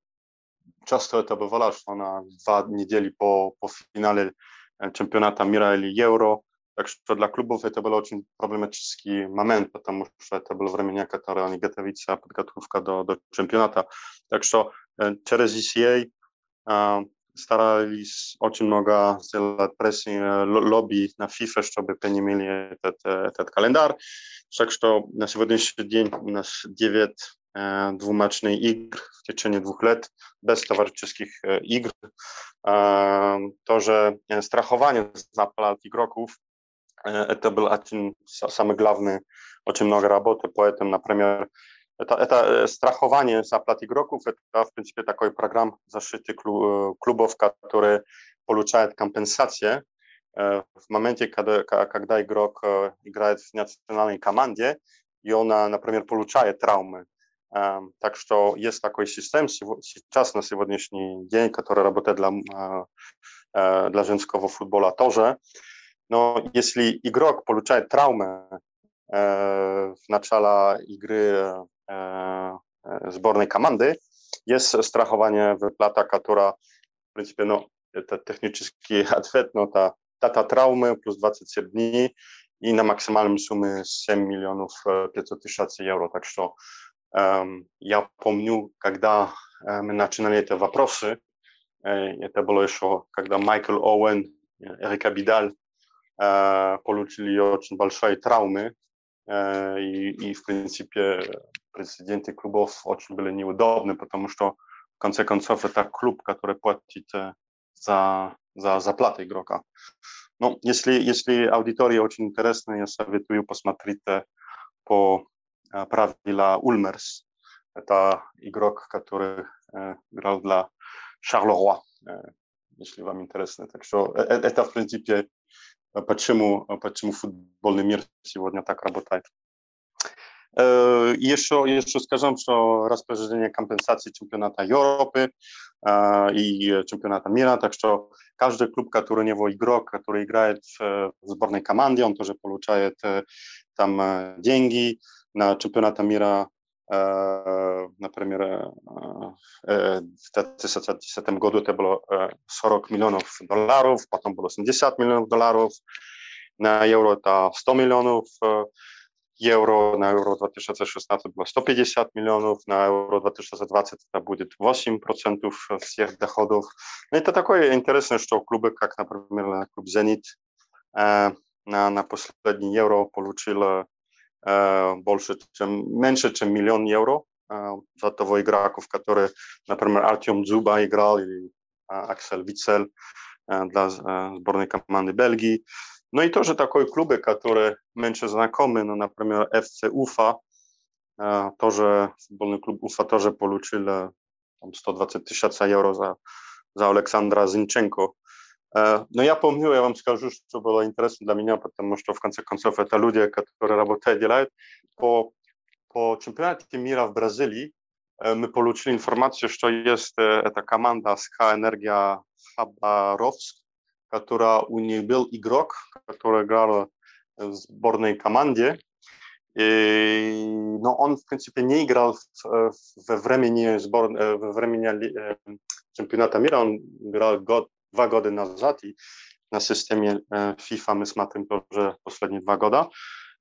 часто это бывало, что она два недели по, по финале э, чемпионата мира или Евро. Так что для клубов это был очень проблематический момент, потому что это было время, которое они готовятся, подготовка до, до чемпионата. Так что э, через ECA э, старались очень много сделать прессинг, лобби на FIFA, чтобы принимали этот, этот календарь. Так что на сегодняшний день у нас 9 э, двуматчных игр в течение двух лет без товарищеских э, игр. Э, тоже страхование заплат игроков. Э, это был один самый главный, очень много работы, поэтому, например, это, это страхование заплат игроков, это, в принципе, такой программ защиты клубов, которые получают компенсацию в моменте, когда, когда игрок играет в национальной команде, и он, например, получает травмы. Так что есть такой систем сейчас на сегодняшний день, который работает для, для женского футбола тоже. Но если игрок получает травмы в начале игры сборной команды. Есть страхование выплата, которая, в принципе, ну, это технический ответ, но это дата травмы плюс 27 дней и на максимальном сумме 7 миллионов 500 тысяч евро. Так что эм, я помню, когда э, мы начинали эти вопросы, э, это было еще, когда Майкл Оуэн, Эрика Бидаль э, получили очень большие травмы, э, и, и, в принципе, президенты клубов очень были неудобны, потому что в конце концов это клуб, который платит э, за, за заплату игрока. Но если, если аудитория очень интересная, я советую посмотреть э, по э, правила Ульмерс. Это игрок, который играл для Шарлеруа, если вам интересно. Так что это, в принципе, почему, почему футбольный мир сегодня так работает. Еще, еще скажем, что распоряжение компенсации чемпионата Европы и чемпионата мира, так что каждый клуб, который у него игрок, который играет в сборной команде, он тоже получает там деньги на чемпионата мира, например, в 2010 году это было 40 миллионов долларов, потом было 70 миллионов долларов, на евро это 100 миллионов евро, на евро 2016 было 150 миллионов, на евро 2020 это будет 8% всех доходов. Это такое интересное, что клубы, как, например, клуб «Зенит», э, на, на последний евро получил э, больше, чем, меньше, чем миллион евро э, за того игроков, которые, например, Артем Зуба играл или Аксель Вицель для сборной команды Бельгии. Ну и тоже такой клубы, которые меньше знакомы, ну, например, FC Уфа, э, тоже футбольный клуб Уфа тоже получил э, 120 тысяч евро за, за Александра Зинченко. Э, но я помню, я вам скажу, что было интересно для меня, потому что в конце концов это люди, которые работают, делают. По, по чемпионате мира в Бразилии э, мы получили информацию, что есть э, эта команда СК Энергия Хабаровск, которая у них был игрок, который играл в сборной команде, и, но он, в принципе, не играл в, во времени, сбор, во времени чемпионата мира, он играл год, два года назад, и на системе FIFA мы смотрим тоже последние два года.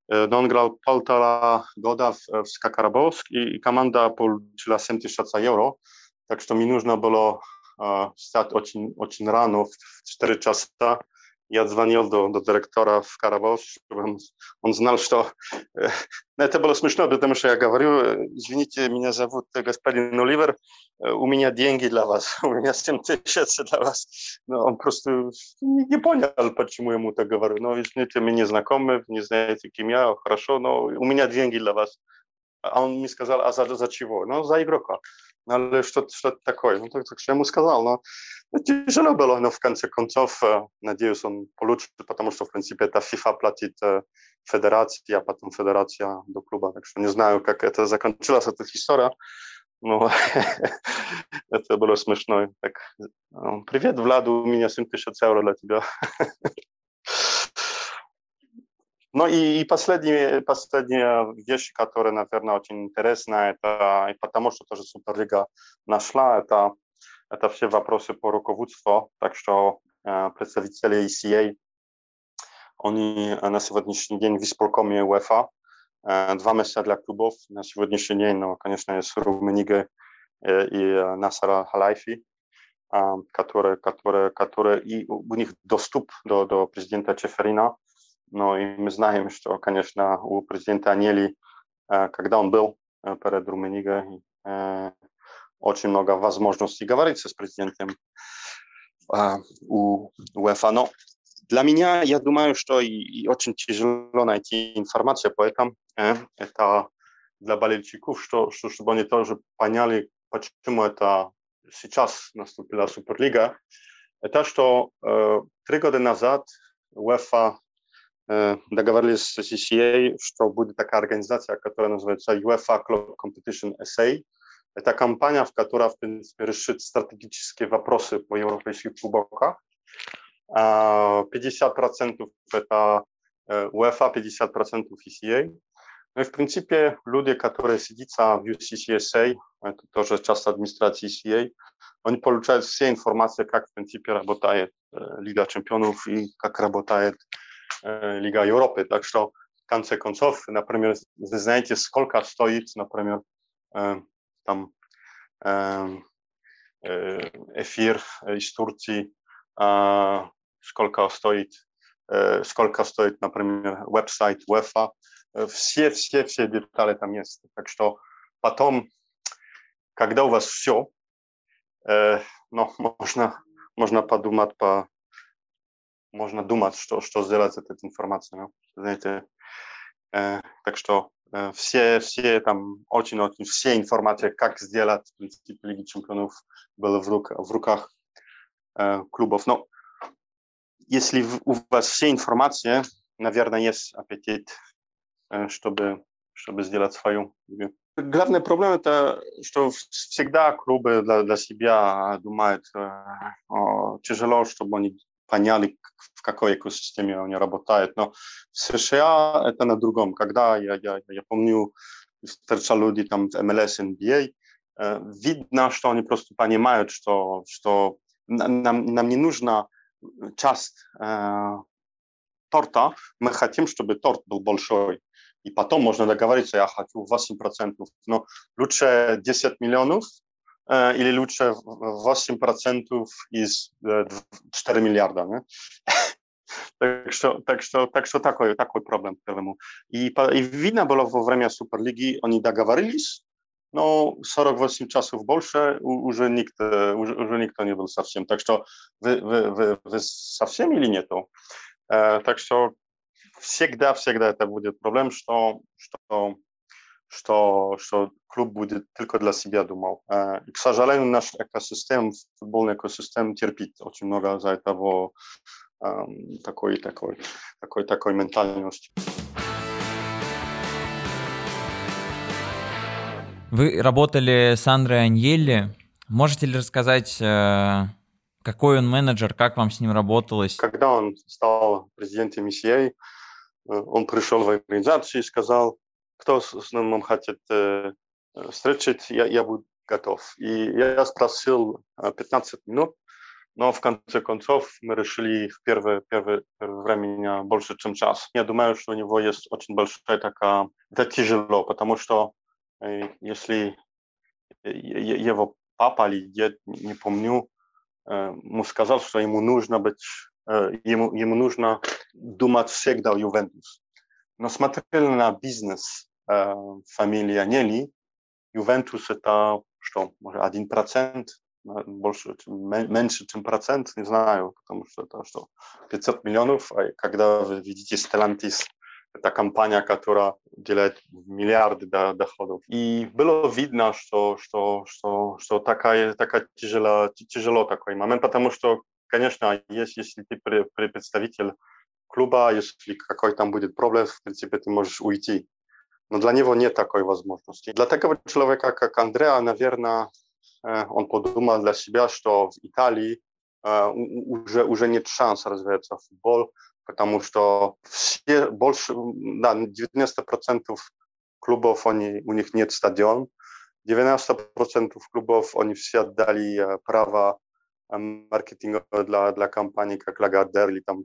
Но он играл полтора года в, в Скакарабовск, и команда получила 7 тысяч евро, так что мне нужно было встать очень, очень рано, в 4 часа, я звонил до, до директора в Карабас, чтобы он, он знал, что... Это было смешно, потому что я говорю, извините, меня зовут господин Оливер, у меня деньги для вас, у меня 7 тысяч для вас. Но он просто не понял, почему ему так говорю. Но извините, мы не знакомы, не знаете, кем я, хорошо, но у меня деньги для вас. А он мне сказал, а за, за чего? Ну, за игрока. Ну, что-то что такое. Ну, так, так что я ему сказал, но Тяжело было, но в конце концов, надеюсь, он получит, потому что, в принципе, это FIFA платит федерации, а потом федерация до клуба. Так что не знаю, как это закончилась, эта история, но это было смешно. Так, привет, Влад, у меня 7 тысяч евро для тебя. Ну и, и последняя, последняя вещь, которая, наверное, очень интересна, это и потому что тоже Суперлига нашла, это это все вопросы по руководству, так что э, представители ECA, они на сегодняшний день в исполкоме УЕФА, э, два места для клубов. На сегодняшний день, но, конечно, есть Руменига э, и Насара Халайфи, которые, которые, которые, и у них доступ до, до президента Чеферина, но и мы знаем, что, конечно, у президента Анели, когда он был перед Румынигой, очень много возможностей говорить с президентом а, у УЕФА. Но для меня, я думаю, что и, очень тяжело найти информацию по этому. Э, это для болельщиков, что, что, чтобы они тоже поняли, почему это сейчас наступила Суперлига. Это что э, три года назад УЕФА э, договорились с CCA, что будет такая организация, которая называется UEFA Club Competition SA, это компания, в которой, в принципе, решит стратегические вопросы по европейских кубках. 50% это UEFA, 50% ECA. Ну и, в принципе, люди, которые сидятся в UCCSA, это тоже часть администрации ECA, они получают все информации, как, в принципе, работает Лига чемпионов и как работает Лига Европы. Так что, в конце концов, например, вы знаете, сколько стоит, например, там эфир из Турции, сколько стоит, сколько стоит, например, веб-сайт UEFA. Все, все, все детали там есть. Так что потом, когда у вас все, ну, можно, можно подумать по можно думать, что, что сделать с этой информацией. Ну, знаете, э, так что все, все там очень-очень, все информация, как сделать, принципе, Лиги Чемпионов было в, рук, в руках э, клубов. Но если у вас все информация, наверное, есть аппетит, э, чтобы, чтобы сделать свою. Главная проблема это, что всегда клубы для, для себя думают, э, тяжело, чтобы они поняли, в какой экосистеме они работают. Но в США это на другом. Когда я, я, я помню, встречал люди там в MLS, NBA, э, видно, что они просто понимают, что, что нам, нам не нужна часть э, торта, мы хотим, чтобы торт был большой. И потом можно договориться, я хочу 8%, но лучше 10 миллионов, или лучше 8% из 4 э, миллиарда. Не? так что, так что, так что такой, такой проблем первому. И, и видно было во время Суперлиги, они договорились, но 48 часов больше уже никто, уже, уже никто не был совсем. Так что вы, вы, вы, вы совсем или нету? Э, так что всегда, всегда это будет проблем, что, что что, что клуб будет только для себя думал. И, к сожалению, наш экосистем, футбольный экосистем терпит очень много за этого такой, такой, такой, такой ментальности. Вы работали с Андре Аньелли. Можете ли рассказать, э, какой он менеджер, как вам с ним работалось? Когда он стал президентом ECA, э, он пришел в организацию и сказал, кто с ним хочет э, встретить, я, я буду готов. И я спросил 15 минут, но в конце концов мы решили в первое, первое, первое время больше, чем час. Я думаю, что у него есть очень большая такая... Это тяжело, потому что э, если его папа или дед, не помню, ему сказал, что ему нужно быть ему, ему нужно думать всегда о Ювентус. Но смотрели на бизнес фамилии Анели, Ювентус это что, может, один процент, больше, меньше, чем процент, не знаю, потому что это что, 500 миллионов, а когда вы видите Stellantis, это компания, которая делает миллиарды доходов. И было видно, что, что, что, что такая, такая тяжело, тяжело такой момент, потому что, конечно, есть, если ты представитель клуба, если какой там будет проблем, в принципе, ты можешь уйти. Но для него нет такой возможности. Для такого человека, как Андреа, наверное, он подумал для себя, что в Италии уже, уже нет шанса развиваться в футбол, потому что все больше, да, 90% клубов, они, у них нет стадион, 90% клубов, они все отдали право маркетинга для, для компаний, как Lagardère или там,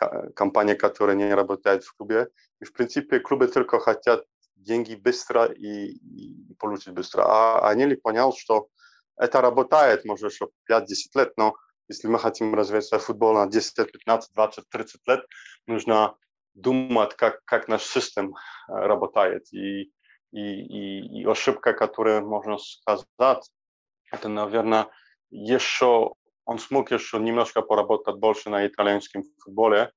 там компания, которая не работает в клубе. И, в принципе, клубы только хотят деньги быстро и, и получить быстро. А Анели понял, что это работает, может, еще 5-10 лет, но если мы хотим развивать футбол на 10, 15, 20, 30 лет, нужно думать, как, как наш систем работает. И, и, и, и ошибка, которую можно сказать, это, наверное, еще он смог еще немножко поработать больше на итальянском футболе,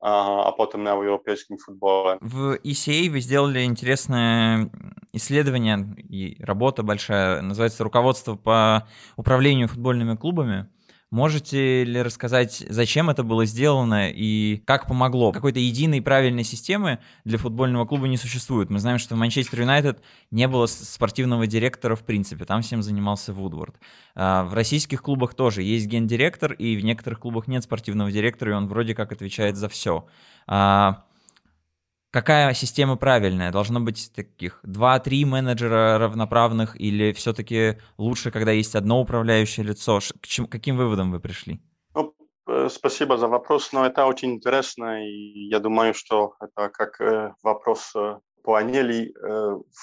а, а потом на европейском футболе. В ECA вы сделали интересное исследование и работа большая, называется «Руководство по управлению футбольными клубами». Можете ли рассказать, зачем это было сделано и как помогло? Какой-то единой правильной системы для футбольного клуба не существует. Мы знаем, что в Манчестер Юнайтед не было спортивного директора в принципе, там всем занимался Вудворд. А, в российских клубах тоже есть гендиректор, и в некоторых клубах нет спортивного директора, и он вроде как отвечает за все. А, какая система правильная? Должно быть таких 2-3 менеджера равноправных или все-таки лучше, когда есть одно управляющее лицо? К чем, каким выводом вы пришли? Ну, э, спасибо за вопрос, но это очень интересно, и я думаю, что это как э, вопрос э, по Анели.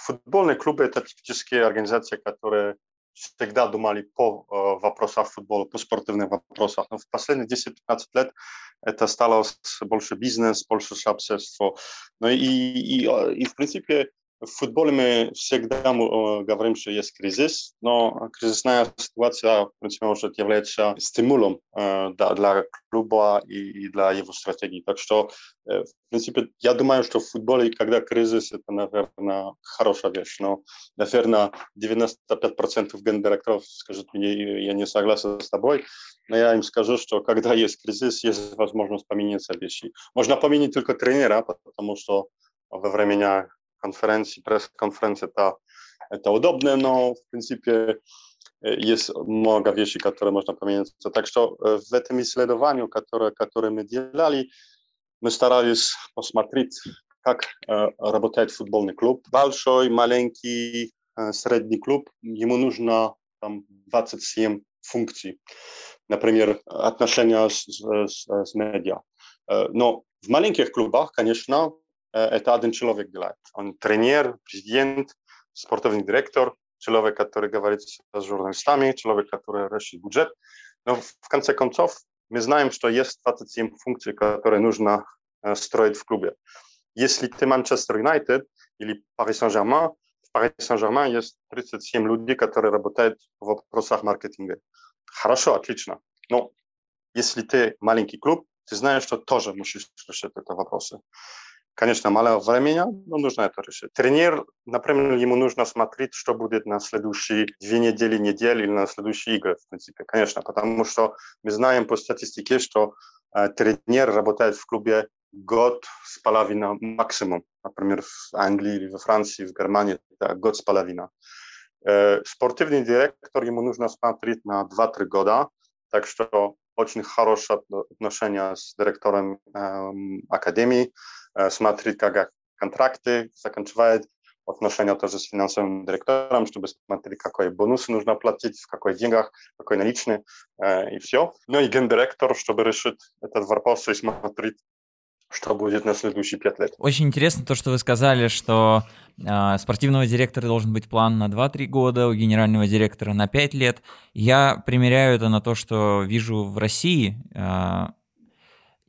Футбольные клубы – это типические организации, которые всегда думали по э, вопросам футбола, по спортивным вопросам. Но в последние 10-15 лет это стало больше бизнес, больше общество. Но и, и, и в принципе в футболе мы всегда мы, говорим, что есть кризис, но кризисная ситуация, в принципе, может являться стимулом э, для клуба и, для его стратегии. Так что, э, в принципе, я думаю, что в футболе, когда кризис, это, наверное, хорошая вещь. Но, наверное, 95% гендиректоров скажут мне, я не согласен с тобой, но я им скажу, что когда есть кризис, есть возможность поменяться вещи. Можно поменять только тренера, потому что во время конференции, пресс-конференции, это, это удобно, но, в принципе, есть много вещей, которые можно поменять. Так что в этом исследовании, которое, которое мы делали, мы старались посмотреть, как работает футбольный клуб. Большой, маленький, средний клуб, ему нужно там, 27 функций. Например, отношения с, с, с медиа. Но в маленьких клубах, конечно, это один человек делает. Он тренер, президент, спортивный директор, человек, который говорит с журналистами, человек, который решит бюджет. Но в конце концов мы знаем, что есть 27 функций, которые нужно строить в клубе. Если ты Манчестер Юнайтед или Пари Сен-Жермен, в Пари Сен-Жермен есть 37 людей, которые работают в вопросах маркетинга. Хорошо, отлично. Но если ты маленький клуб, ты знаешь, что тоже можешь решить эти вопросы. Конечно, мало времени, но нужно это решить. Тренер, например, ему нужно смотреть, что будет на следующие две недели, недели или на следующие игры, в принципе, конечно, потому что мы знаем по статистике, что э, тренер работает в клубе год с половиной максимум. Например, в Англии или во Франции, в Германии это год с половиной. Э, спортивный директор, ему нужно смотреть на 2-3 года, так что очень хорошее отношение с директором э, академии, Э, смотреть, как контракты заканчивает, отношения тоже с финансовым директором, чтобы смотреть, какой бонус нужно платить, в какой деньгах, какой наличный, э, и все. Ну и гендиректор, чтобы решить этот вопрос и смотреть, что будет на следующие пять лет. Очень интересно то, что вы сказали, что э, спортивного директора должен быть план на 2-3 года, у генерального директора на 5 лет. Я примеряю это на то, что вижу в России э,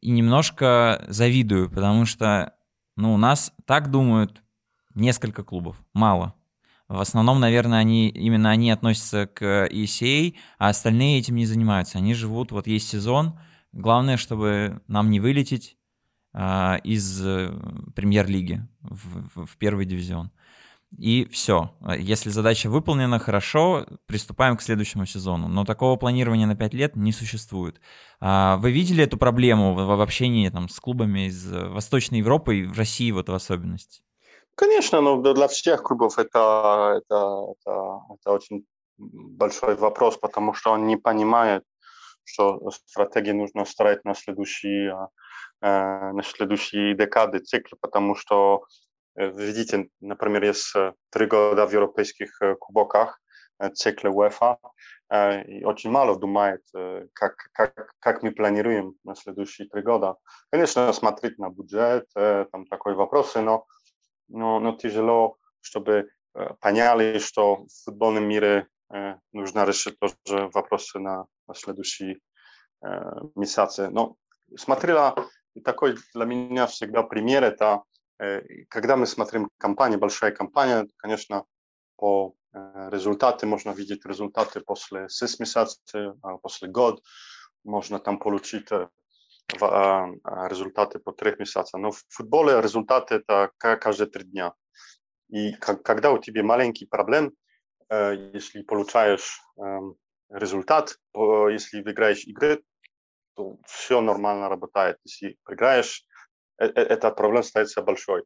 и немножко завидую, потому что ну, у нас так думают несколько клубов, мало. В основном, наверное, они, именно они относятся к ECA, а остальные этим не занимаются. Они живут, вот есть сезон, главное, чтобы нам не вылететь а, из э, премьер-лиги в, в, в первый дивизион. И все. Если задача выполнена хорошо, приступаем к следующему сезону. Но такого планирования на 5 лет не существует. А вы видели эту проблему в, общении там, с клубами из Восточной Европы и в России вот в особенности? Конечно, но для всех клубов это, это, это, это очень большой вопрос, потому что он не понимает, что стратегии нужно строить на следующие, э, на следующие декады цикла, потому что, э, видите, например, есть э, три года в европейских кубоках, цикле УЕФА, и очень мало думает, как, как, как мы планируем на следующие три года. Конечно, смотреть на бюджет, там такой вопросы, но но, но тяжело, чтобы э, поняли, что в футбольном мире э, нужно решить тоже вопросы на, на следующие э, месяцы. Но смотрела, такой для меня всегда пример, это когда мы смотрим компанию, большая компания, конечно, по результаты можно видеть результаты после 6 месяцев, после года, можно там получить результаты по трех месяцах. Но в футболе результаты это каждые три дня. И когда у тебя маленький проблем, если получаешь результат, если выиграешь игры, то все нормально работает. Если проиграешь, этот проблем становится большой.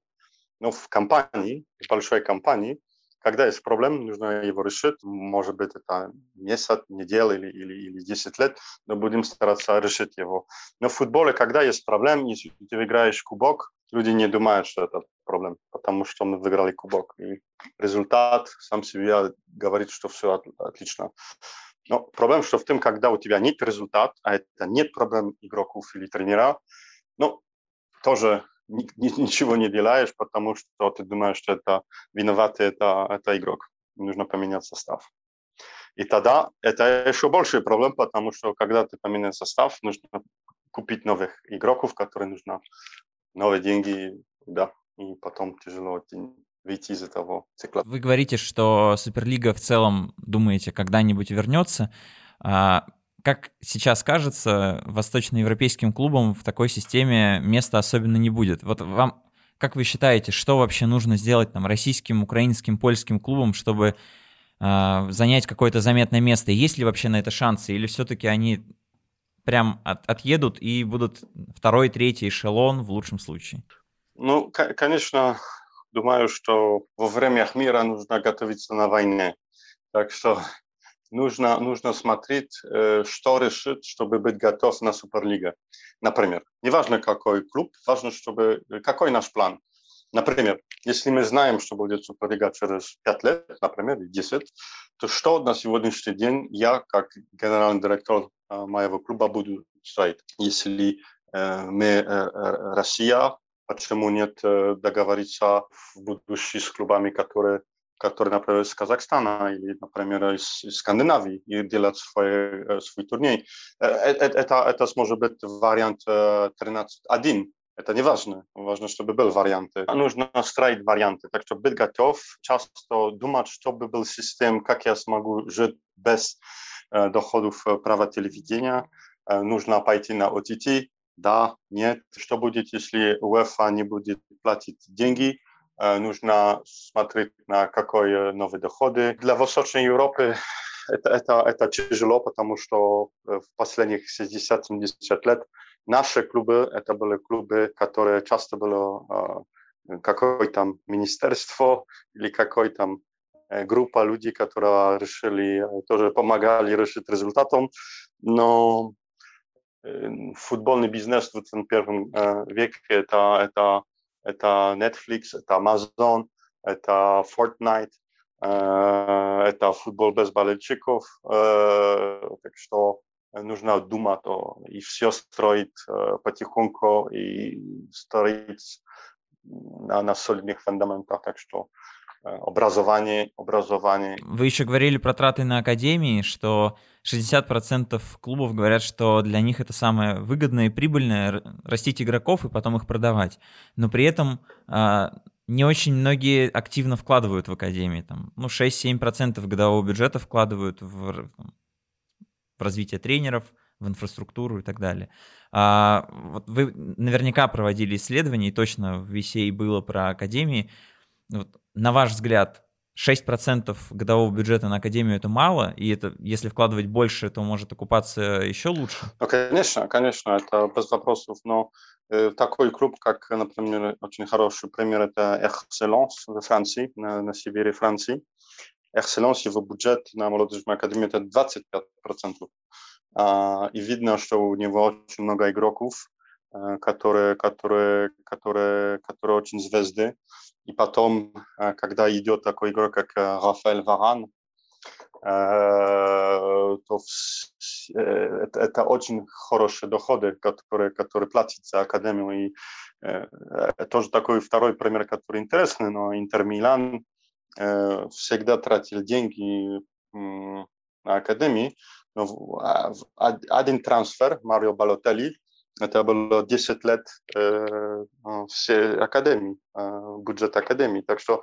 Но в компании, в большой компании, когда есть проблема, нужно его решить. Может быть, это месяц, неделя или, или, или 10 лет, но будем стараться решить его. Но в футболе, когда есть проблема, если ты играешь кубок, люди не думают, что это проблема, потому что мы выиграли кубок. И результат сам себе говорит, что все от, отлично. Но проблема, что в том, когда у тебя нет результата, а это нет проблем игроков или тренера, ну, тоже ничего не делаешь, потому что ты думаешь, что это виноватый это, это игрок. Нужно поменять состав. И тогда это еще большая проблема, потому что когда ты поменяешь состав, нужно купить новых игроков, которые нужны новые деньги, да, и потом тяжело выйти из этого цикла. Вы говорите, что Суперлига в целом, думаете, когда-нибудь вернется. А как сейчас кажется, восточноевропейским клубам в такой системе места особенно не будет. Вот вам, как вы считаете, что вообще нужно сделать там российским, украинским, польским клубам, чтобы э, занять какое-то заметное место? Есть ли вообще на это шансы? Или все-таки они прям от, отъедут и будут второй, третий эшелон в лучшем случае? Ну, конечно, думаю, что во время мира нужно готовиться на войне. Так что нужно, нужно смотреть, э, что решит, чтобы быть готов на Суперлига. Например, неважно какой клуб, важно, чтобы э, какой наш план. Например, если мы знаем, что будет Суперлига через 5 лет, например, 10, то что на сегодняшний день я, как генеральный директор э, моего клуба, буду строить? Если мы Россия, почему нет договориться в будущем с клубами, которые который, например, из Казахстана или, например, из, из Скандинавии и делать свой, свой турнир. Это, это, это может быть вариант 13.1. Это не важно. Важно, чтобы был вариант. Нужно строить варианты. Так что быть готов, часто думать, чтобы был систем, как я смогу жить без доходов права телевидения. Нужно пойти на OTT. Да, нет. Что будет, если УЕФА не будет платить деньги? Нужно смотреть на какие новые доходы. Для Восточной Европы это, это, это тяжело, потому что в последних 60-70 лет наши клубы, это были клубы, которые часто было какое-то министерство или какой-то группа людей, которые решили, тоже помогали решить результатом, но футбольный бизнес в 21 веке это, это это Netflix, это Amazon, это Fortnite, это футбол без болельщиков. Так что нужно думать о, и все строить потихоньку и строить на, на солидных фундаментах. Так что образование, образование. Вы еще говорили про траты на академии, что 60% клубов говорят, что для них это самое выгодное и прибыльное растить игроков и потом их продавать. Но при этом а, не очень многие активно вкладывают в академии. Там, ну, 6-7% годового бюджета вкладывают в, в развитие тренеров, в инфраструктуру и так далее. А, вот вы наверняка проводили исследования, и точно в VCA было про академии. Вот, на ваш взгляд, 6% годового бюджета на академию это мало, и это, если вкладывать больше, то может окупаться еще лучше? Ну, конечно, конечно, это без вопросов, но э, такой клуб, как, например, очень хороший пример, это Excellence в Франции, на, на севере Франции. Excellence, его бюджет на молодежную академию это 25%. А, и видно, что у него очень много игроков, э, которые, которые, которые, которые очень звезды. И потом, э, когда идет такой игрок, как э, Рафаэль Варан, э, то это, очень хорошие доходы, которые, которые платят за академию. И тоже такой второй пример, который интересный, но Интер Милан всегда тратил деньги на академии. Но а, один трансфер, Марио Балотелли, это было 10 лет э, всей академии, э, бюджет академии. Так что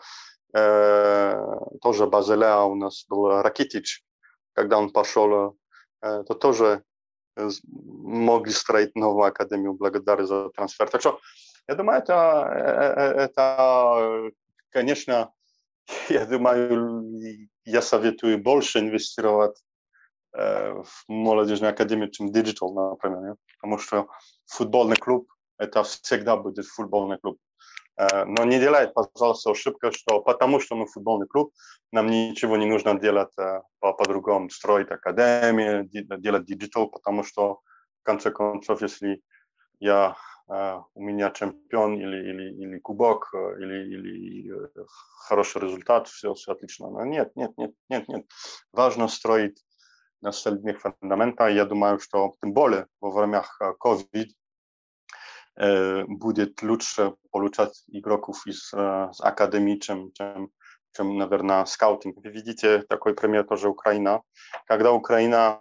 э, тоже Базеля у нас был Ракитич, когда он пошел, э, то тоже могли строить новую академию благодаря за трансфер. Так что я думаю, это, это конечно, [laughs] я думаю, я советую больше инвестировать в молодежную академию, чем digital, например, потому что футбольный клуб это всегда будет футбольный клуб. Но не делай, пожалуйста, ошибку, что потому что мы футбольный клуб, нам ничего не нужно делать по-другому, строить академию, делать digital, потому что в конце концов, если я у меня чемпион или, или, или кубок, или, или хороший результат, все, все отлично. Но нет, нет, нет, нет, нет. Важно строить на солидных фундаментах. Я думаю, что тем более во время COVID будет лучше получать игроков из академии, чем, чем, чем, наверное, скаутинг. Вы видите такой пример тоже Украина. Когда Украина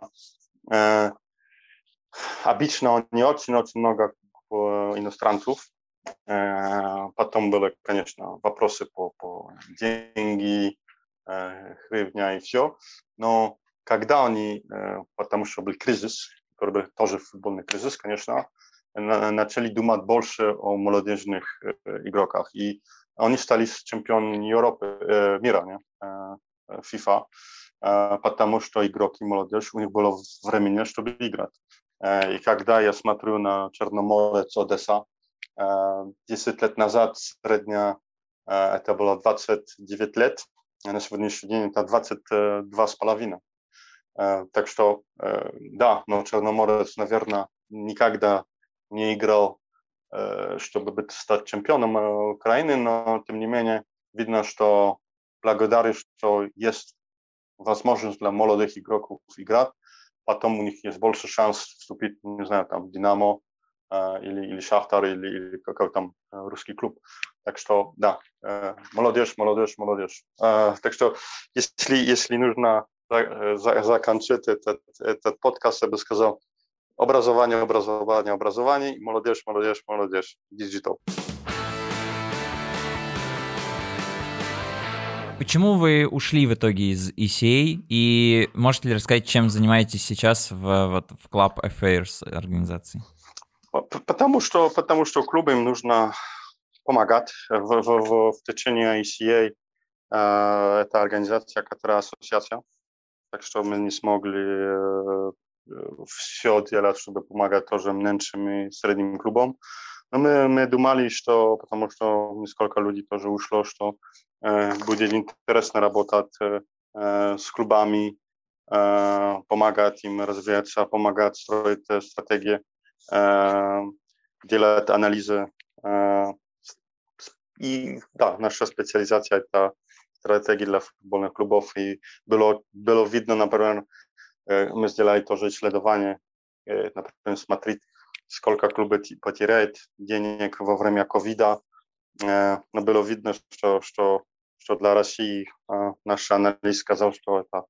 э, обычно не очень-очень много иностранцев, э, потом были, конечно, вопросы по, по деньги, э, гривня и все, но когда они, э, потому что был кризис, который был тоже футбольный кризис, конечно, начали думать больше о молодежных э, игроках. И они стали чемпионами Европы, э, мира, не? FIFA, потому что игроки молодежь, у них было времени, чтобы играть. И когда я смотрю на Черноморец, Одесса, 10 лет назад средняя это было 29 лет, а на сегодняшний день это 22 с половиной. Так что, да, но Черноморец, наверное, никогда не играл, чтобы быть, стать чемпионом Украины, но тем не менее видно, что благодаря, что есть возможность для молодых игроков играть, потом у них есть больше шанс вступить, не знаю, там, Динамо или, или Шахтар, или, или какой там русский клуб. Так что, да, молодежь, молодежь, молодежь. Так что, если, если нужно закончить этот, этот подкаст, я бы сказал, образование, образование, образование, молодежь, молодежь, молодежь, digital. Почему вы ушли в итоге из ECA и можете ли рассказать, чем занимаетесь сейчас в, вот, в Club Affairs организации? Потому что, потому что клубам нужно помогать в, в, в, в течение ECA. Э, это организация, которая ассоциация, так что мы не смогли э, все делать, чтобы помогать тоже меньшим и средним клубам. Но мы, мы думали, что, потому что несколько людей тоже ушло, что э, будет интересно работать э, с клубами, э, помогать им развиваться, помогать строить стратегии, э, делать анализы. Э, и да, наша специализация это стратегии для футбольных клубов. И было, было видно, например, мы сделали тоже исследование, например, смотреть, сколько клубы потеряет денег во время ковида. Но было видно, что, что, что для России наш анализ сказал, что это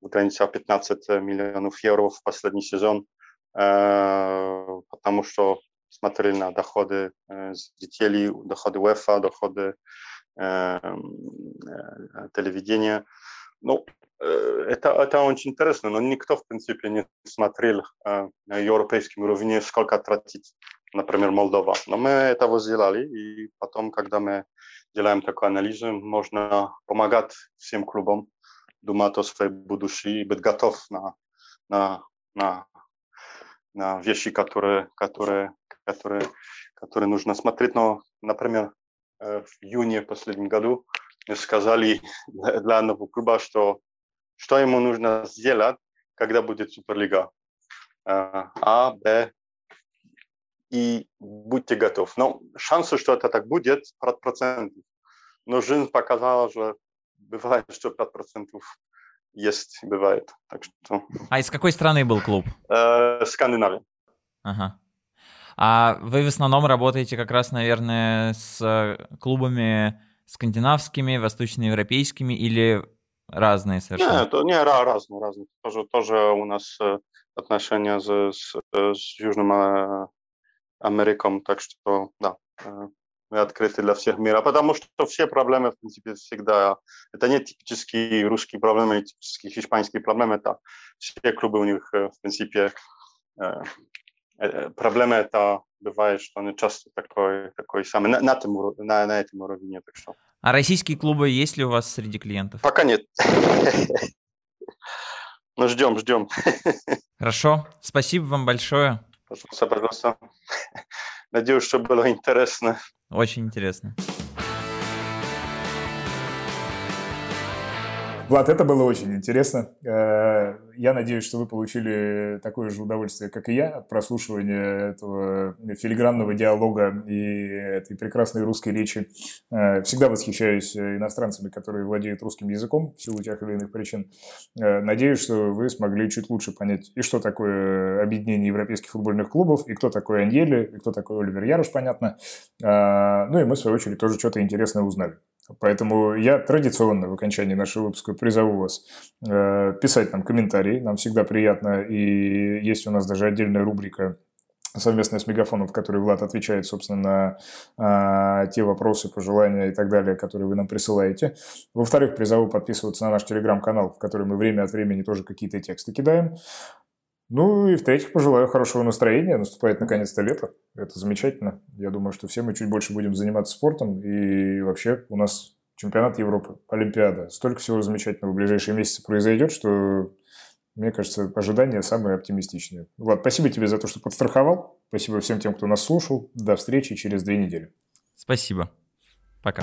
в границе 15 миллионов евро в последний сезон, потому что смотрели на доходы зрителей, доходы УЕФА, доходы телевидения. Ну, это, это очень интересно, но никто, в принципе, не смотрел на европейском уровне, сколько тратить, например, Молдова. Но мы этого сделали, и потом, когда мы делаем такой анализ, можно помогать всем клубам думать о своей будущей и быть готов на, на, на, на вещи, которые, которые, которые, которые нужно смотреть. Но, например, в июне последнем году сказали [laughs] для нового клуба, что, что ему нужно сделать, когда будет Суперлига. А, Б, и будьте готовы. Но шансы, что это так будет, 5%. Но жизнь показала, что бывает, что 5% есть, бывает. Так что... А из какой страны был клуб? Э, Скандинавия. Ага. А вы в основном работаете как раз, наверное, с клубами скандинавскими, восточноевропейскими или разные совершенно? Нет, не, разные, разные. Тоже, тоже у нас э, отношения с, с, с Южным э, Америком, так что, да, мы открыты для всех мира, потому что все проблемы, в принципе, всегда, это не типические русские проблемы, не типические испанские проблемы, это все клубы у них, в принципе, проблема это бывает, что они часто такой, такой самый, на, на, этом, на, на этом уровне, так что. А российские клубы есть ли у вас среди клиентов? Пока нет. Ну, ждем, ждем. Хорошо. Спасибо вам большое. Пожалуйста, пожалуйста. Надеюсь, что было интересно. Очень интересно. Влад, это было очень интересно. Э, я надеюсь, что вы получили такое же удовольствие, как и я, от прослушивания этого филигранного диалога и этой прекрасной русской речи. Э, всегда восхищаюсь иностранцами, которые владеют русским языком в силу тех или иных причин. Э, надеюсь, что вы смогли чуть лучше понять, и что такое объединение европейских футбольных клубов, и кто такой Аньели, и кто такой Оливер Яруш, понятно. Ну и мы, в свою очередь, тоже что-то интересное узнали. Поэтому я традиционно в окончании нашего выпуска призову вас э, писать нам комментарии. Нам всегда приятно. И есть у нас даже отдельная рубрика совместная с Мегафоном, в которой Влад отвечает, собственно, на э, те вопросы, пожелания и так далее, которые вы нам присылаете. Во-вторых, призову подписываться на наш телеграм-канал, в который мы время от времени тоже какие-то тексты кидаем. Ну и в-третьих, пожелаю хорошего настроения. Наступает наконец-то лето. Это замечательно. Я думаю, что все мы чуть больше будем заниматься спортом. И вообще у нас чемпионат Европы, Олимпиада. Столько всего замечательного в ближайшие месяцы произойдет, что, мне кажется, ожидания самые оптимистичные. Влад, спасибо тебе за то, что подстраховал. Спасибо всем тем, кто нас слушал. До встречи через две недели. Спасибо. Пока.